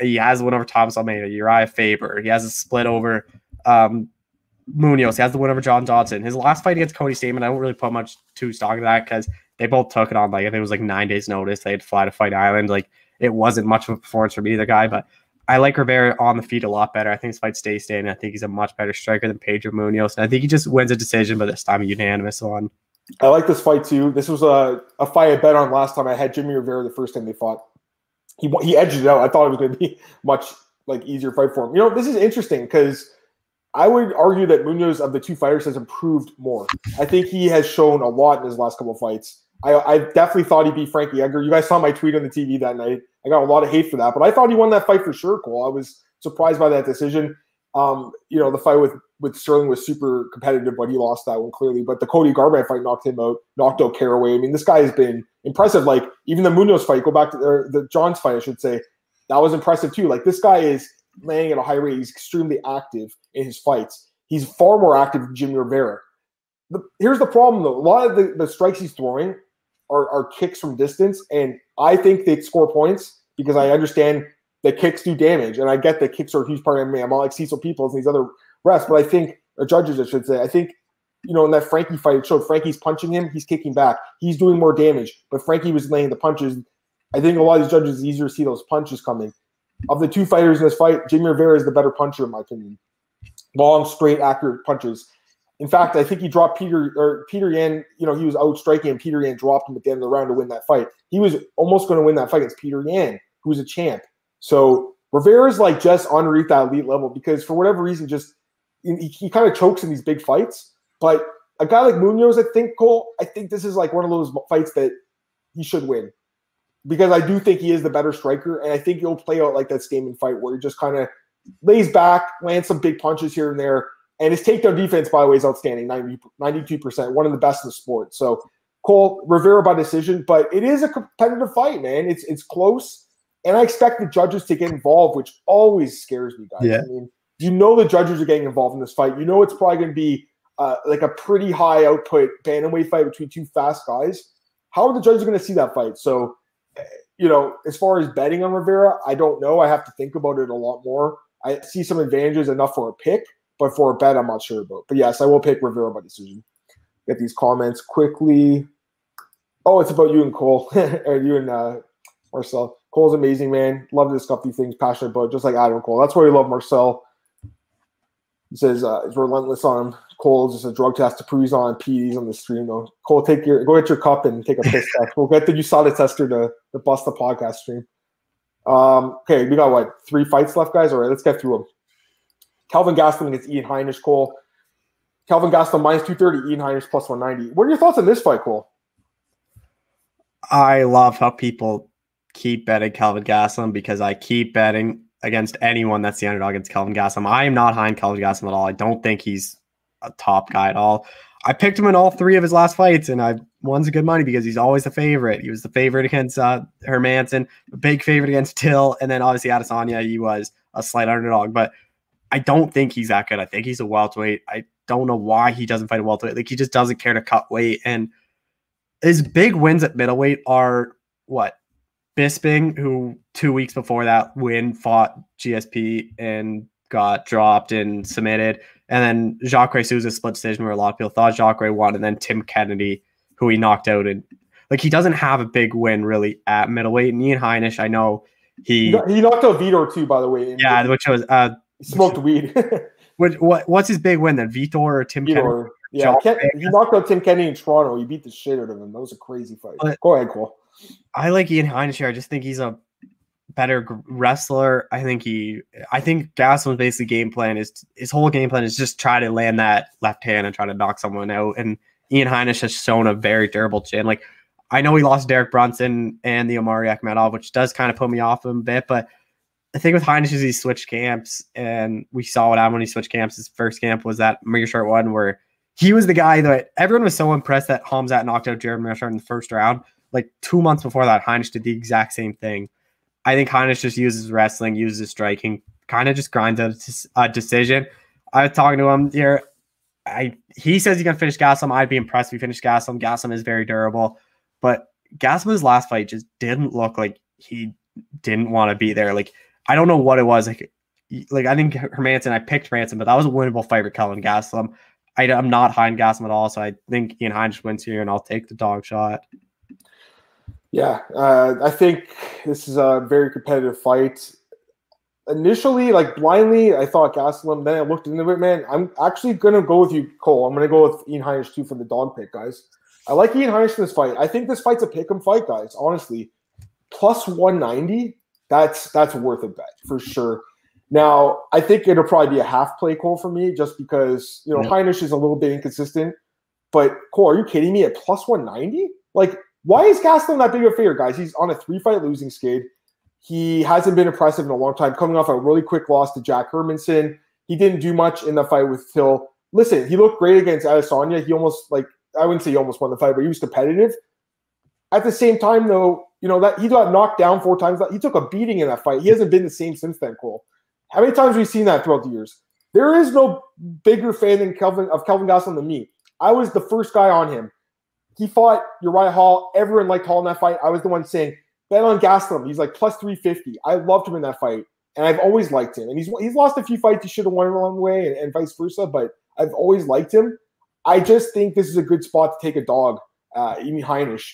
He has one over Thomas Almeida, Urijah Faber. He has a split over um, Munhoz. He has the win over John Dodson. His last fight against Cody Stamann, I don't really put much to stock of that because they both took it on like I think it was like nine days notice. They had to fly to Fight Island. Like it wasn't much of a performance from either guy, but I like Rivera on the feet a lot better. I think this fight stays standing. I think he's a much better striker than Pedro Munhoz. And I think he just wins a decision, but this time unanimous one. I like this fight too. This was a, a fight I bet on last time. I had Jimmie Rivera the first time they fought. He he edged it out. I thought it was going to be much like easier fight for him. You know, this is interesting because I would argue that Munhoz of the two fighters has improved more. I think he has shown a lot in his last couple of fights. I, I definitely thought he'd beat Frankie Edgar. You guys saw my tweet on the TV that night. I got a lot of hate for that, but I thought he won that fight for sure. Cole. I was surprised by that decision. Um, you know, the fight with with Sterling was super competitive, but he lost that one clearly. But the Cody Garbrandt fight knocked him out, knocked out Caraway. I mean, this guy has been impressive. Like even the Munhoz fight, go back to the, the John's fight, I should say, that was impressive too. Like this guy is laying at a high rate. He's extremely active in his fights. He's far more active than Jimmie Rivera. The, here's the problem though: a lot of the, the strikes he's throwing are, are kicks from distance, and I think they score points because I understand that kicks do damage, and I get that kicks are a huge part of MMA. I'm all like Cecil Peoples and these other refs, but I think or judges, I should say, I think you know in that Frankie fight, it showed Frankie's punching him, he's kicking back, he's doing more damage, but Frankie was laying the punches. I think a lot of these judges it's easier to see those punches coming. Of the two fighters in this fight, Jimmie Rivera is the better puncher, in my opinion. Long, straight, accurate punches. In fact, I think he dropped Peter or Petr Yan. You know, he was out striking, and Petr Yan dropped him at the end of the round to win that fight. He was almost going to win that fight against Petr Yan, who's a champ. So Rivera's like just underneath that elite level because for whatever reason, just he, he kind of chokes in these big fights. But a guy like Munhoz, I think Cole, I think this is like one of those fights that he should win because I do think he is the better striker, and I think he'll play out like that Stamann fight where he just kind of lays back, lands some big punches here and there. And his takedown defense, by the way, is outstanding 90, 92%, one of the best in the sport. So Cole Rivera by decision, but it is a competitive fight, man. It's it's close. And I expect the judges to get involved, which always scares me, guys. Yeah. I mean, you know the judges are getting involved in this fight. You know it's probably going to be uh, like a pretty high output bantamweight fight between two fast guys. How are the judges going to see that fight? So, eh, you know, as far as betting on Rivera, I don't know. I have to think about it a lot more. I see some advantages enough for a pick, but for a bet, I'm not sure about. But yes, I will pick Rivera by decision. Get these comments quickly. Oh, it's about you and Cole, or you and uh, Marcel. Cole's amazing, man. Love to discuss these things, passionate about, just like Adam Cole. That's why we love Marcel. He says uh, he's relentless on him. Cole's just a drug test to prove on PEDs on the stream, though. Cole, take your go get your cup and take a piss test. We'll get the USADA tester to, to bust the podcast stream. Um, okay, we got what three fights left, guys. All right, let's get through them. Kelvin Gastelum against Ian Heinisch, Cole. Kelvin Gastelum minus 230, Ian Heinisch plus 190. What are your thoughts on this fight, Cole? I love how people keep betting Kelvin Gastelum because I keep betting against anyone that's the underdog against Kelvin Gastelum. I am not high in Kelvin Gastelum at all. I don't think he's a top guy at all. I picked him in all three of his last fights, and I won some good money because he's always the favorite. He was the favorite against uh, Hermansson, a big favorite against Till, and then obviously Adesanya, he was a slight underdog. But I don't think he's that good. I think he's a welterweight. I don't know why he doesn't fight a welterweight. Like he just doesn't care to cut weight. And his big wins at middleweight are what Bisping, who two weeks before that win fought GSP and got dropped and submitted. And then Jacare Souza split decision where a lot of people thought Jacare won. And then Tim Kennedy, who he knocked out. And like he doesn't have a big win really at middleweight. And Ian Heinisch, I know he he knocked out Vitor too, by the way. Yeah, which was uh, smoked weed. which, what what's his big win then? Vitor or Tim Vitor. Yeah, Ken, he knocked out Tim Kennedy in Toronto. He beat the shit out of him. That was a crazy fight. But Go ahead, Cole. I like Ian Heinisch. I just think he's a better wrestler. I think he, I think Gastelum's basically game plan is his whole game plan is just try to land that left hand and try to knock someone out. And Ian Heinisch has shown a very durable chin. Like I know he lost Derek Brunson and the Omari Akhmedov, which does kind of put me off him a bit, but the thing with Heinisch is he switched camps, and we saw what happened when he switched camps. His first camp was that Meerschaert one where he was the guy that everyone was so impressed that Khamzat knocked out Gerald Meerschaert in the first round. Like two months before that, Heinisch did the exact same thing. I think Heinisch just uses wrestling, uses striking, kind of just grinds out a decision. I was talking to him here. I he says he's gonna finish Gastelum. I'd be impressed if he finished Gastelum. Gastelum is very durable, but Gastelum's last fight just didn't look like he didn't want to be there. Like I don't know what it was. Like like I think Hermansson, I picked Hermansson, but that was a winnable fight for Kelvin Gastelum. I, am not high on Gastelum at all, so I think Ian Heinisch wins here, and I'll take the dog shot. Yeah, uh, I think this is a very competitive fight. Initially, like blindly, I thought Gastelum. Then I looked into it, man. I'm actually gonna go with you, Cole. I'm gonna go with Ian Heinisch too for the dog pick, guys. I like Ian Heinisch in this fight. I think this fight's a pick'em fight, guys. Honestly, plus 190. That's that's worth a bet for sure. Now, I think it'll probably be a half play call for me, just because you know yeah. Heinisch is a little bit inconsistent. But Cole, are you kidding me? At plus 190, like why is Gastelum that big of a favorite, guys? He's on a three fight losing skid. He hasn't been impressive in a long time, coming off a really quick loss to Jack Hermansson. He didn't do much in the fight with Till. Listen, he looked great against Adesanya. He almost like I wouldn't say he almost won the fight, but he was competitive. At the same time, though, you know that he got knocked down four times. He took a beating in that fight. He hasn't been the same since then. Cole. How many times have we seen that throughout the years? There is no bigger fan than Kelvin of Kelvin Gastelum than me. I was the first guy on him. He fought Uriah Hall. Everyone liked Hall in that fight. I was the one saying, bet on Gastelum. He's like plus 350. I loved him in that fight. And I've always liked him. And he's he's lost a few fights he should have won along the way and, and vice versa, but I've always liked him. I just think this is a good spot to take a dog, uh, Ian Heinisch.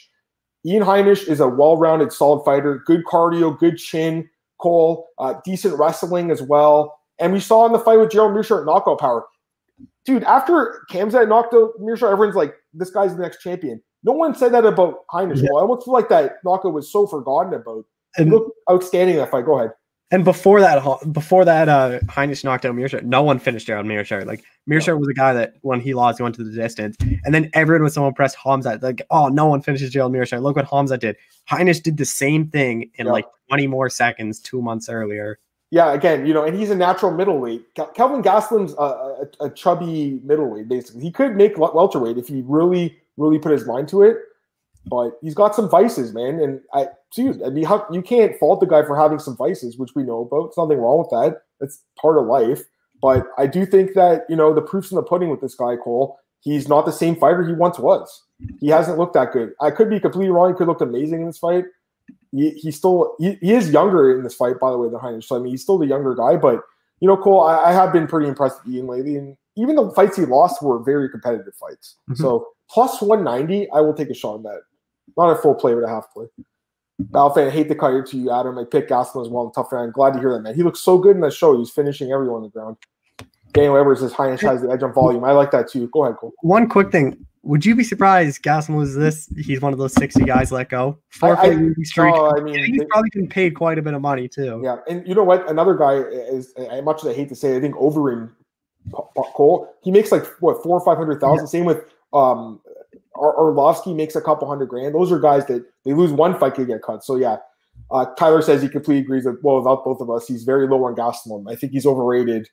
Ian Heinisch is a well-rounded, solid fighter, good cardio, good chin, Cole, uh, decent wrestling as well. And we saw in the fight with Gerald Meerschaert knockout power dude, after Khamzat knocked out Meerschaert, everyone's like, this guy's the next champion. No one said that about Heinisch. Yeah. I almost feel like that knockout was so forgotten about. And look outstanding that fight. Go ahead. And before that, before that, uh, Heinisch knocked out Meerschaert. No one finished Gerald Meerschaert. Like Meerschaert was a guy that when he lost, he went to the distance. And then everyone was so impressed. Khamzat, like, oh, no one finishes Gerald Meerschaert. Look what Khamzat did. Heinisch did the same thing in yeah. like 20 more seconds two months earlier yeah, again, you know, and he's a natural middleweight. Kelvin Gastelum's a, a, a, chubby middleweight, basically. He could make welterweight if he really, really put his mind to it. But he's got some vices, man. And I, dude, I mean, how, you can't fault the guy for having some vices, which we know about. There's nothing wrong with that. That's part of life. But I do think that you know the proof's in the pudding with this guy, Cole. He's not the same fighter he once was. He hasn't looked that good. I could be completely wrong. He could look amazing in this fight he, he's still he, he is younger in this fight, by the way, than Heinisch. So I mean, he's still the younger guy, but you know, Cole, I, I have been pretty impressed with Ian lately, and even the fights he lost were very competitive fights. Mm-hmm. So plus one ninety, I will take a shot on that. Not a full play, but a half play. Battle fan, I hate to cut you to you, Adam. I picked Gastelum as well. I'm tough fan. I'm glad to hear that, man. He looks so good in that show. He's finishing everyone on the ground. Daniel Weber says Heinisch has the edge on volume. I like that too. Go ahead, Cole. One quick thing would you be surprised Gastelum was this? He's one of those 60 guys let go. Four I, I, streak. Oh, I mean, he's they, probably been paid quite a bit of money too. Yeah, and you know what? Another guy is much as I hate to say, I think Overeem Cole. He makes like what four or five hundred thousand. Yeah. Same with um Arlovsky makes a couple hundred grand. Those are guys that they lose one fight could get cut. So yeah, uh, Tyler says he completely agrees with well without both of us. He's very low on Gastelum. I think he's overrated.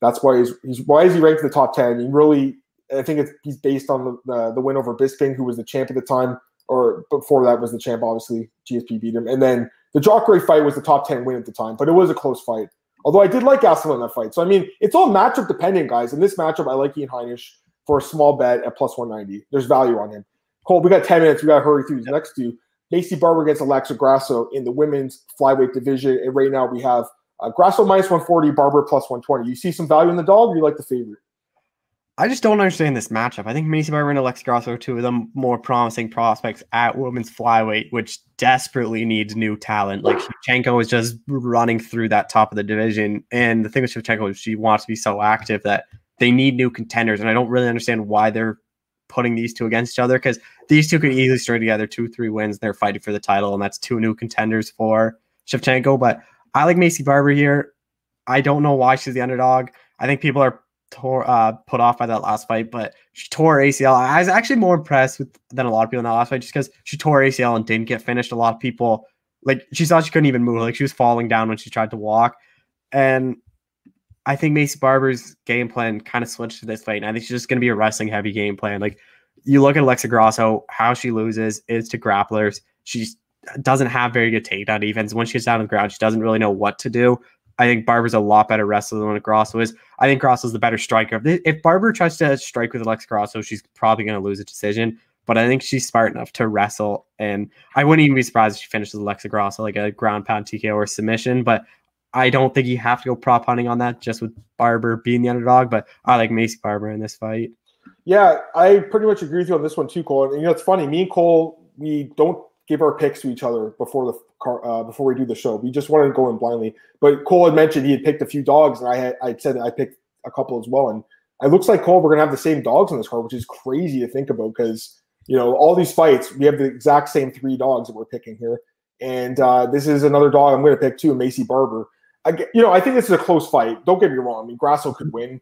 That's why he's, he's why is he ranked in the top ten? He really I think it's he's based on the, the, the win over Bisping, who was the champ at the time, or before that was the champ. Obviously, GSP beat him, and then the Jacare fight was the top ten win at the time, but it was a close fight. Although I did like Gastelum in that fight, so I mean, it's all matchup dependent, guys. In this matchup, I like Ian Heinisch for a small bet at plus one ninety. There's value on him. Cole, we got ten minutes. We got to hurry through these next two. Maycee Barber against Alexa Grasso in the women's flyweight division, and right now we have uh, Grasso minus 140, Barber plus 120. You see some value in the dog, you like the favorite? I just don't understand this matchup. I think Maycee Barber and Alexa Grasso are two of the more promising prospects at women's flyweight, which desperately needs new talent. Like Shevchenko is just running through that top of the division. And the thing with Shevchenko is she wants to be so active that they need new contenders. And I don't really understand why they're putting these two against each other because these two could easily string together two, three wins. They're fighting for the title, and that's two new contenders for Shevchenko. But I like Maycee Barber here. I don't know why she's the underdog. I think people are tore uh, put off by that last fight, but she tore ACL. I was actually more impressed with than a lot of people in that last fight just because she tore ACL and didn't get finished. A lot of people like she thought she couldn't even move, like she was falling down when she tried to walk. And I think Maycee Barber's game plan kind of switched to this fight. And I think she's just gonna be a wrestling heavy game plan. Like you look at Alexa Grasso, how she loses is to grapplers. She doesn't have very good takedown defense. When she gets down on the ground, she doesn't really know what to do. I think Barber's a lot better wrestler than what Grasso is. I think Grasso's the better striker. If Barber tries to strike with Alexa Grasso, she's probably going to lose a decision. But I think she's smart enough to wrestle, and I wouldn't even be surprised if she finishes Alexa Grasso like a ground pound TKO or submission. But I don't think you have to go prop hunting on that just with Barber being the underdog. But I like Maycee Barber in this fight. Yeah, I pretty much agree with you on this one too, Cole. And you know, it's funny. Me and Cole, we don't give our picks to each other before the uh, before we do the show. We just wanted to go in blindly. But Cole had mentioned he had picked a few dogs, and I had I said I picked a couple as well. And it looks like Cole, we're gonna have the same dogs in this card, which is crazy to think about because you know all these fights we have the exact same three dogs that we're picking here. And uh, this is another dog I'm to pick too, Maycee Barber. I, you know, I think this is a close fight. Don't get me wrong. I mean, Grasso could win.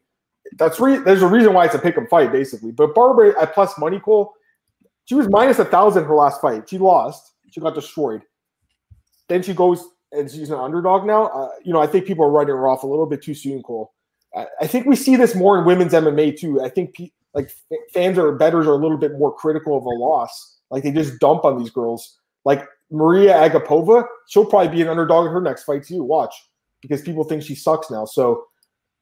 That's re- there's a reason why it's a pick 'em fight, basically. But Barber at plus money, Cole, she was minus a thousand her last fight. She lost. She got destroyed. Then she goes and she's an underdog now. Uh, you know, I think people are writing her off a little bit too soon, Cole. I, I think we see this more in women's MMA too. I think pe- like fans or betters are a little bit more critical of a loss. Like they just dump on these girls. Like Maria Agapova, she'll probably be an underdog in her next fight too. Watch because people think she sucks now. So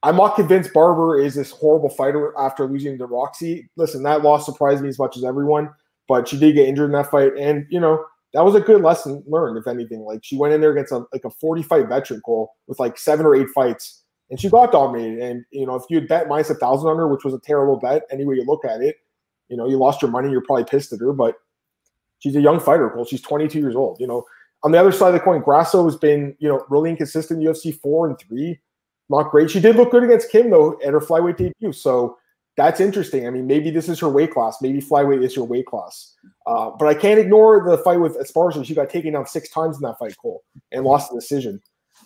I'm not convinced Barber is this horrible fighter after losing to Roxy. Listen, that loss surprised me as much as everyone, but she did get injured in that fight. And, you know, that was a good lesson learned, if anything. Like she went in there against a, like a 40 fight veteran Cole with like seven or eight fights, and she got dominated. And you know, if you had bet minus a thousand on her, which was a terrible bet, any way you look at it, you know, you lost your money. You're probably pissed at her, but she's a young fighter, Cole. She's 22 years old. You know, on the other side of the coin, Grasso has been you know really inconsistent. UFC four and three, not great. She did look good against Kim though at her flyweight debut. So that's interesting. I mean, maybe this is her weight class. Maybe flyweight is her weight class. Uh, but I can't ignore the fight with Esparza. She got taken down six times in that fight, Cole, and lost the decision.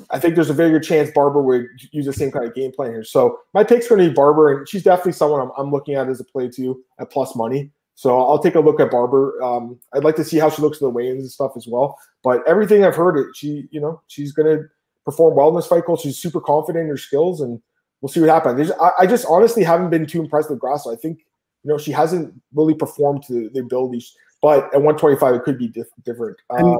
I think there's a very good chance Barber would use the same kind of game plan here. So my pick's going to be Barber, and she's definitely someone I'm, I'm, looking at as a play too at plus money. So I'll take a look at Barber. Um, I'd like to see how she looks in the weigh-ins and stuff as well. But everything I've heard, she you know she's going to perform well in this fight. Cole, she's super confident in her skills and we'll see what happens. I, I, just honestly haven't been too impressed with Grasso. I think you know she hasn't really performed to the abilities, but at 125 it could be diff- different. Uh,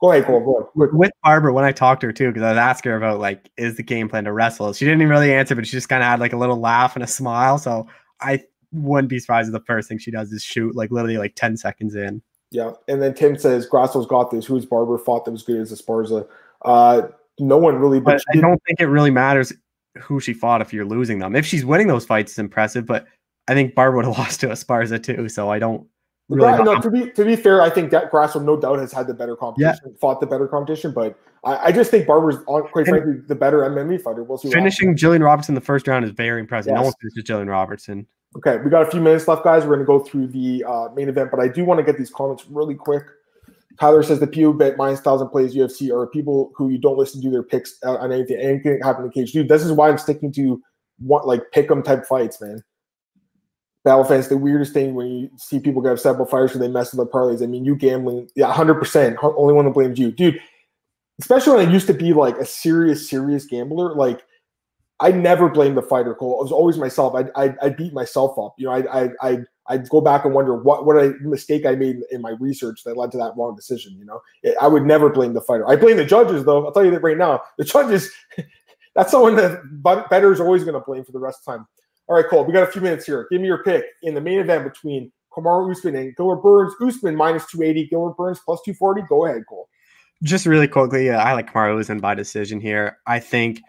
go ahead, Cole. Go ahead. With Barbara, when I talked to her too, because I was asking her about like, is the game plan to wrestle? She didn't even really answer, but she just kind of had like a little laugh and a smile. So I wouldn't be surprised if the first thing she does is shoot like literally like 10 seconds in. Yeah, and then Tim says Grasso's got this. Who's Barber fought that was good as Esparza? Uh, no one really. But, but I don't think it really matters who she fought if you're losing them. If she's winning those fights, it's impressive. But I think Barb would have lost to Esparza too. So I don't. Really no, to be to be fair, I think that Grasso no doubt has had the better competition, yeah. fought the better competition. But I, I just think Barber's quite and frankly the better MMA fighter. We'll see. Finishing Jillian Robertson the first round is very impressive. Yes. No one finishes Jillian Robertson. Okay, we got a few minutes left, guys. We're going to go through the uh, main event, but I do want to get these comments really quick. Tyler says the people bet minus thousand plays UFC are people who you don't listen to their picks on anything. Anything happen in cage, dude. This is why I'm sticking to what like pick 'em type fights, man. Battle fans, the weirdest thing when you see people get upset about fighters because they mess with their parlays. I mean, you gambling, yeah, hundred percent. Only one that blames you, dude. Especially when I used to be like a serious, serious gambler. Like, I never blame the fighter. Cole, it was always myself. I I I beat myself up. You know, I I I I'd go back and wonder what what a mistake I made in my research that led to that wrong decision. You know, I would never blame the fighter. I blame the judges, though. I'll tell you that right now. The judges, that's someone that better is always going to blame for the rest of time. All right, Cole, we got a few minutes here. Give me your pick in the main event between Kamaru Usman and Gilbert Burns. Usman minus 280, Gilbert Burns plus 240. Go ahead, Cole. Just really quickly, uh, I like Kamaru Usman by decision here. I think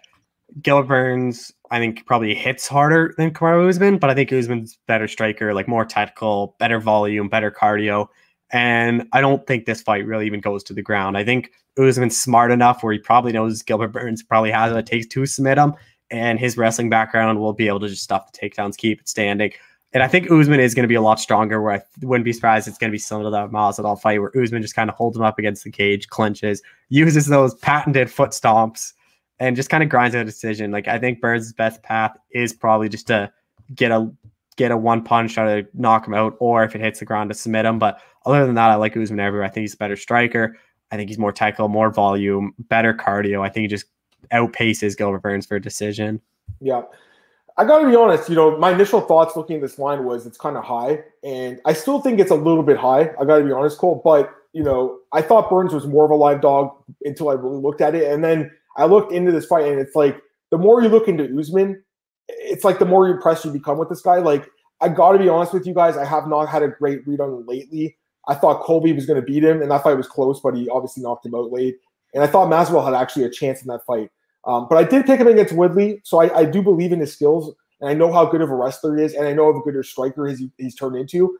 Gilbert Burns, I think, probably hits harder than Kamaru Usman, but I think Usman's better striker, like more technical, better volume, better cardio. And I don't think this fight really even goes to the ground. I think Usman's smart enough where he probably knows Gilbert Burns probably has what it takes to submit him, and his wrestling background will be able to just stop the takedowns, keep it standing. And I think Usman is going to be a lot stronger. Where I wouldn't be surprised it's going to be similar to that Masvidal fight, where Usman just kind of holds him up against the cage, clinches, uses those patented foot stomps, and just kind of grinds out a decision. Like I think Burns' best path is probably just to get a get a one punch try to knock him out, or if it hits the ground to submit him. But other than that, I like Usman everywhere. I think he's a better striker. I think he's more technical, more volume, better cardio. I think he just outpaces Gilbert Burns for a decision. Yeah. I got to be honest, you know, my initial thoughts looking at this line was it's kind of high, and I still think it's a little bit high. I got to be honest, Cole, but you know, I thought Burns was more of a live dog until I really looked at it, and then I looked into this fight, and it's like the more you look into Usman, it's like the more impressed you become with this guy. Like I got to be honest with you guys, I have not had a great read on him lately. I thought Colby was going to beat him, and that fight was close, but he obviously knocked him out late. And I thought Masvidal had actually a chance in that fight. Um, but I did pick him against Woodley, so I, I, do believe in his skills, and I know how good of a wrestler he is, and I know how good a striker he's, he's turned into.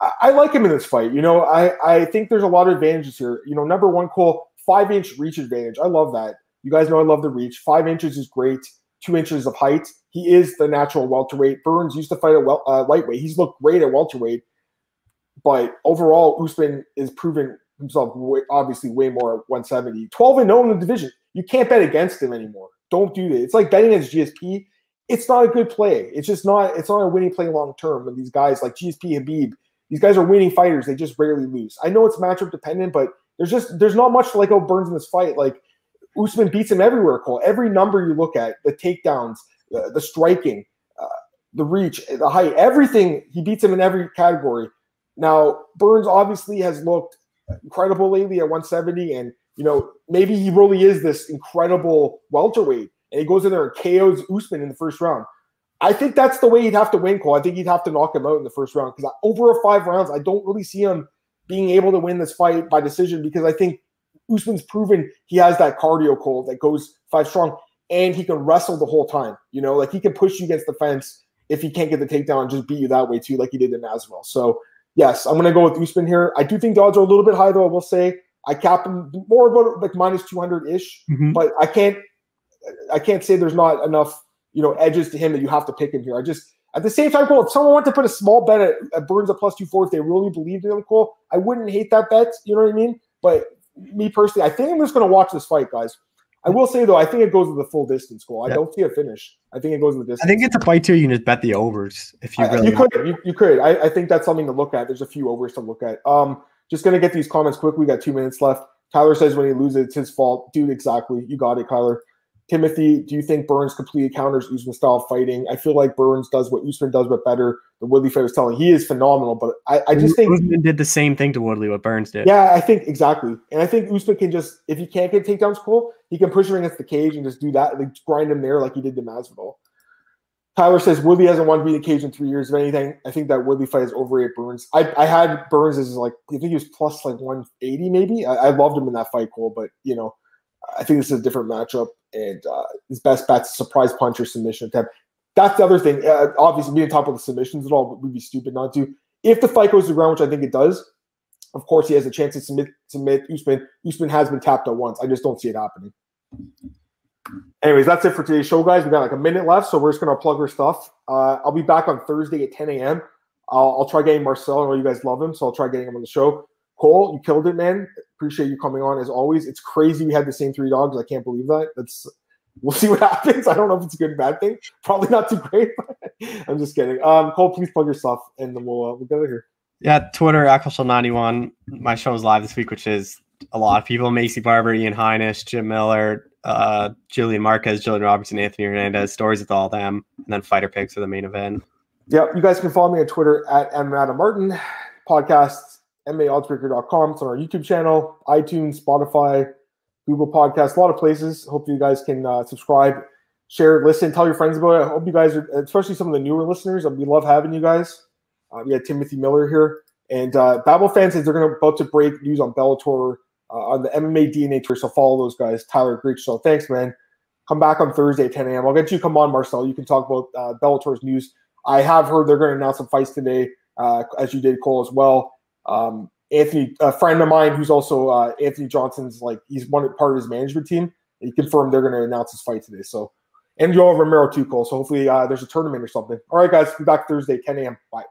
I, I, like him in this fight. You know, I, I think there's a lot of advantages here. You know, number one, Cole, five inch reach advantage. I love that. You guys know I love the reach. Five inches is great. Two inches of height. He is the natural welterweight. Burns used to fight at well, uh, lightweight. He's looked great at welterweight, but overall, Usman is proven himself way, obviously way more at 170. 12 and 0 in the division. You can't bet against him anymore. Don't do that. It's like betting against GSP. It's not a good play. It's just not. It's not a winning play long term. And these guys like GSP Khabib, these guys are winning fighters. They just rarely lose. I know it's matchup dependent, but there's just there's not much like oh Burns in this fight. Like Usman beats him everywhere. Cole. Every number you look at, the takedowns, the, the striking, uh, the reach, the height, everything. He beats him in every category. Now Burns obviously has looked incredible lately at 170, and you know, maybe he really is this incredible welterweight and he goes in there and KOs Usman in the first round. I think that's the way he'd have to win, Cole. I think he'd have to knock him out in the first round because over five rounds, I don't really see him being able to win this fight by decision because I think Usman's proven he has that cardio, Cole, that goes five strong and he can wrestle the whole time. You know, like he can push you against the fence if he can't get the takedown and just beat you that way too, like he did in Masvidal. So, yes, I'm going to go with Usman here. I do think the odds are a little bit high, though, I will say. I cap him more about like minus 200 ish, mm-hmm. but I can't I can't say there's not enough you know edges to him that you have to pick him here. I just at the same time, Cole, if someone wanted to put a small bet at, at Burns at plus two four, if they really believed in him, Cole, I wouldn't hate that bet. You know what I mean? But me personally, I think I'm just going to watch this fight, guys. I will say though, I think it goes to the full distance Cole. I yeah. don't see a finish. I think it goes to the distance. I think it's a fight too. You can just bet the overs if you really. you could. You, you could. I, I, think that's something to look at. There's a few overs to look at. Um, just gonna get these comments quick. We got two minutes left. Tyler says when he loses, it's his fault. Dude, exactly. You got it, Kyler. Timothy, do you think Burns completely counters Usman style fighting? I feel like Burns does what Usman does, but better. The Woodley fight was telling. He is phenomenal, but I, I just think Usman did the same thing to Woodley what Burns did. Yeah, I think exactly. And I think Usman can just, if he can't get takedowns, cool, he can push him against the cage and just do that, like grind him there like he did to Masvidal. Tyler says Woodley hasn't won to the cage in three years. If anything, I think that Woodley fight is overrated Burns. I, I had Burns as like I think he was plus like 180 maybe. I, I loved him in that fight, Cole, but you know, I think this is a different matchup, and uh, his best bet's a surprise punch or submission attempt. That's the other thing. Uh, obviously, we didn't talk about the submissions at all. but We'd be stupid not to. If the fight goes to the ground, which I think it does, of course he has a chance to submit submit Usman. Usman has been tapped out once. I just don't see it happening. Anyways, that's it for today's show, guys. We got like a minute left, so we're just gonna plug our stuff. Uh, I'll be back on Thursday at 10 a.m. I'll, I'll try getting Marcel. I know you guys love him, so I'll try getting him on the show. Cole, you killed it, man. Appreciate you coming on as always. It's crazy we had the same three dogs. I can't believe that. That's we'll see what happens. I don't know if it's a good or bad thing. Probably not too great. I'm just kidding. Um, Cole, please plug your stuff, and then we'll uh, we'll get out here. Yeah, Twitter, Aquashell91. My show is live this week, which is a lot of people: Maycee Barber, Ian Heinisch, Jim Miller, uh, Julian Marquez, Jillian Robertson, Anthony Hernandez, stories with all them, and then fighter picks for the main event. Yeah, you guys can follow me on Twitter at M. Adam Martin, podcasts, MMAOddsBreaker.com. It's on our YouTube channel, iTunes, Spotify, Google Podcasts, a lot of places. Hopefully, you guys can uh, subscribe, share, listen, tell your friends about it. I hope you guys are, especially some of the newer listeners, we love having you guys. Uh, we had Timothy Miller here. And uh, Babel fans says they're going to about to break news on Bellator uh, on the MMA DNA Tour. So follow those guys. Tyler, great show. Thanks, man. come back on Thursday at 10 a.m. I'll get you come on, Marcel. You can talk about uh, Bellator's news. I have heard they're going to announce some fights today, uh, as you did, Cole, as well. Um, Anthony, a friend of mine who's also uh, Anthony Johnson's, like he's one part of his management team. He confirmed they're going to announce his fight today. So, and Yoel Romero too, Cole. So hopefully uh, there's a tournament or something. All right, guys, be back Thursday, 10 a.m. Bye.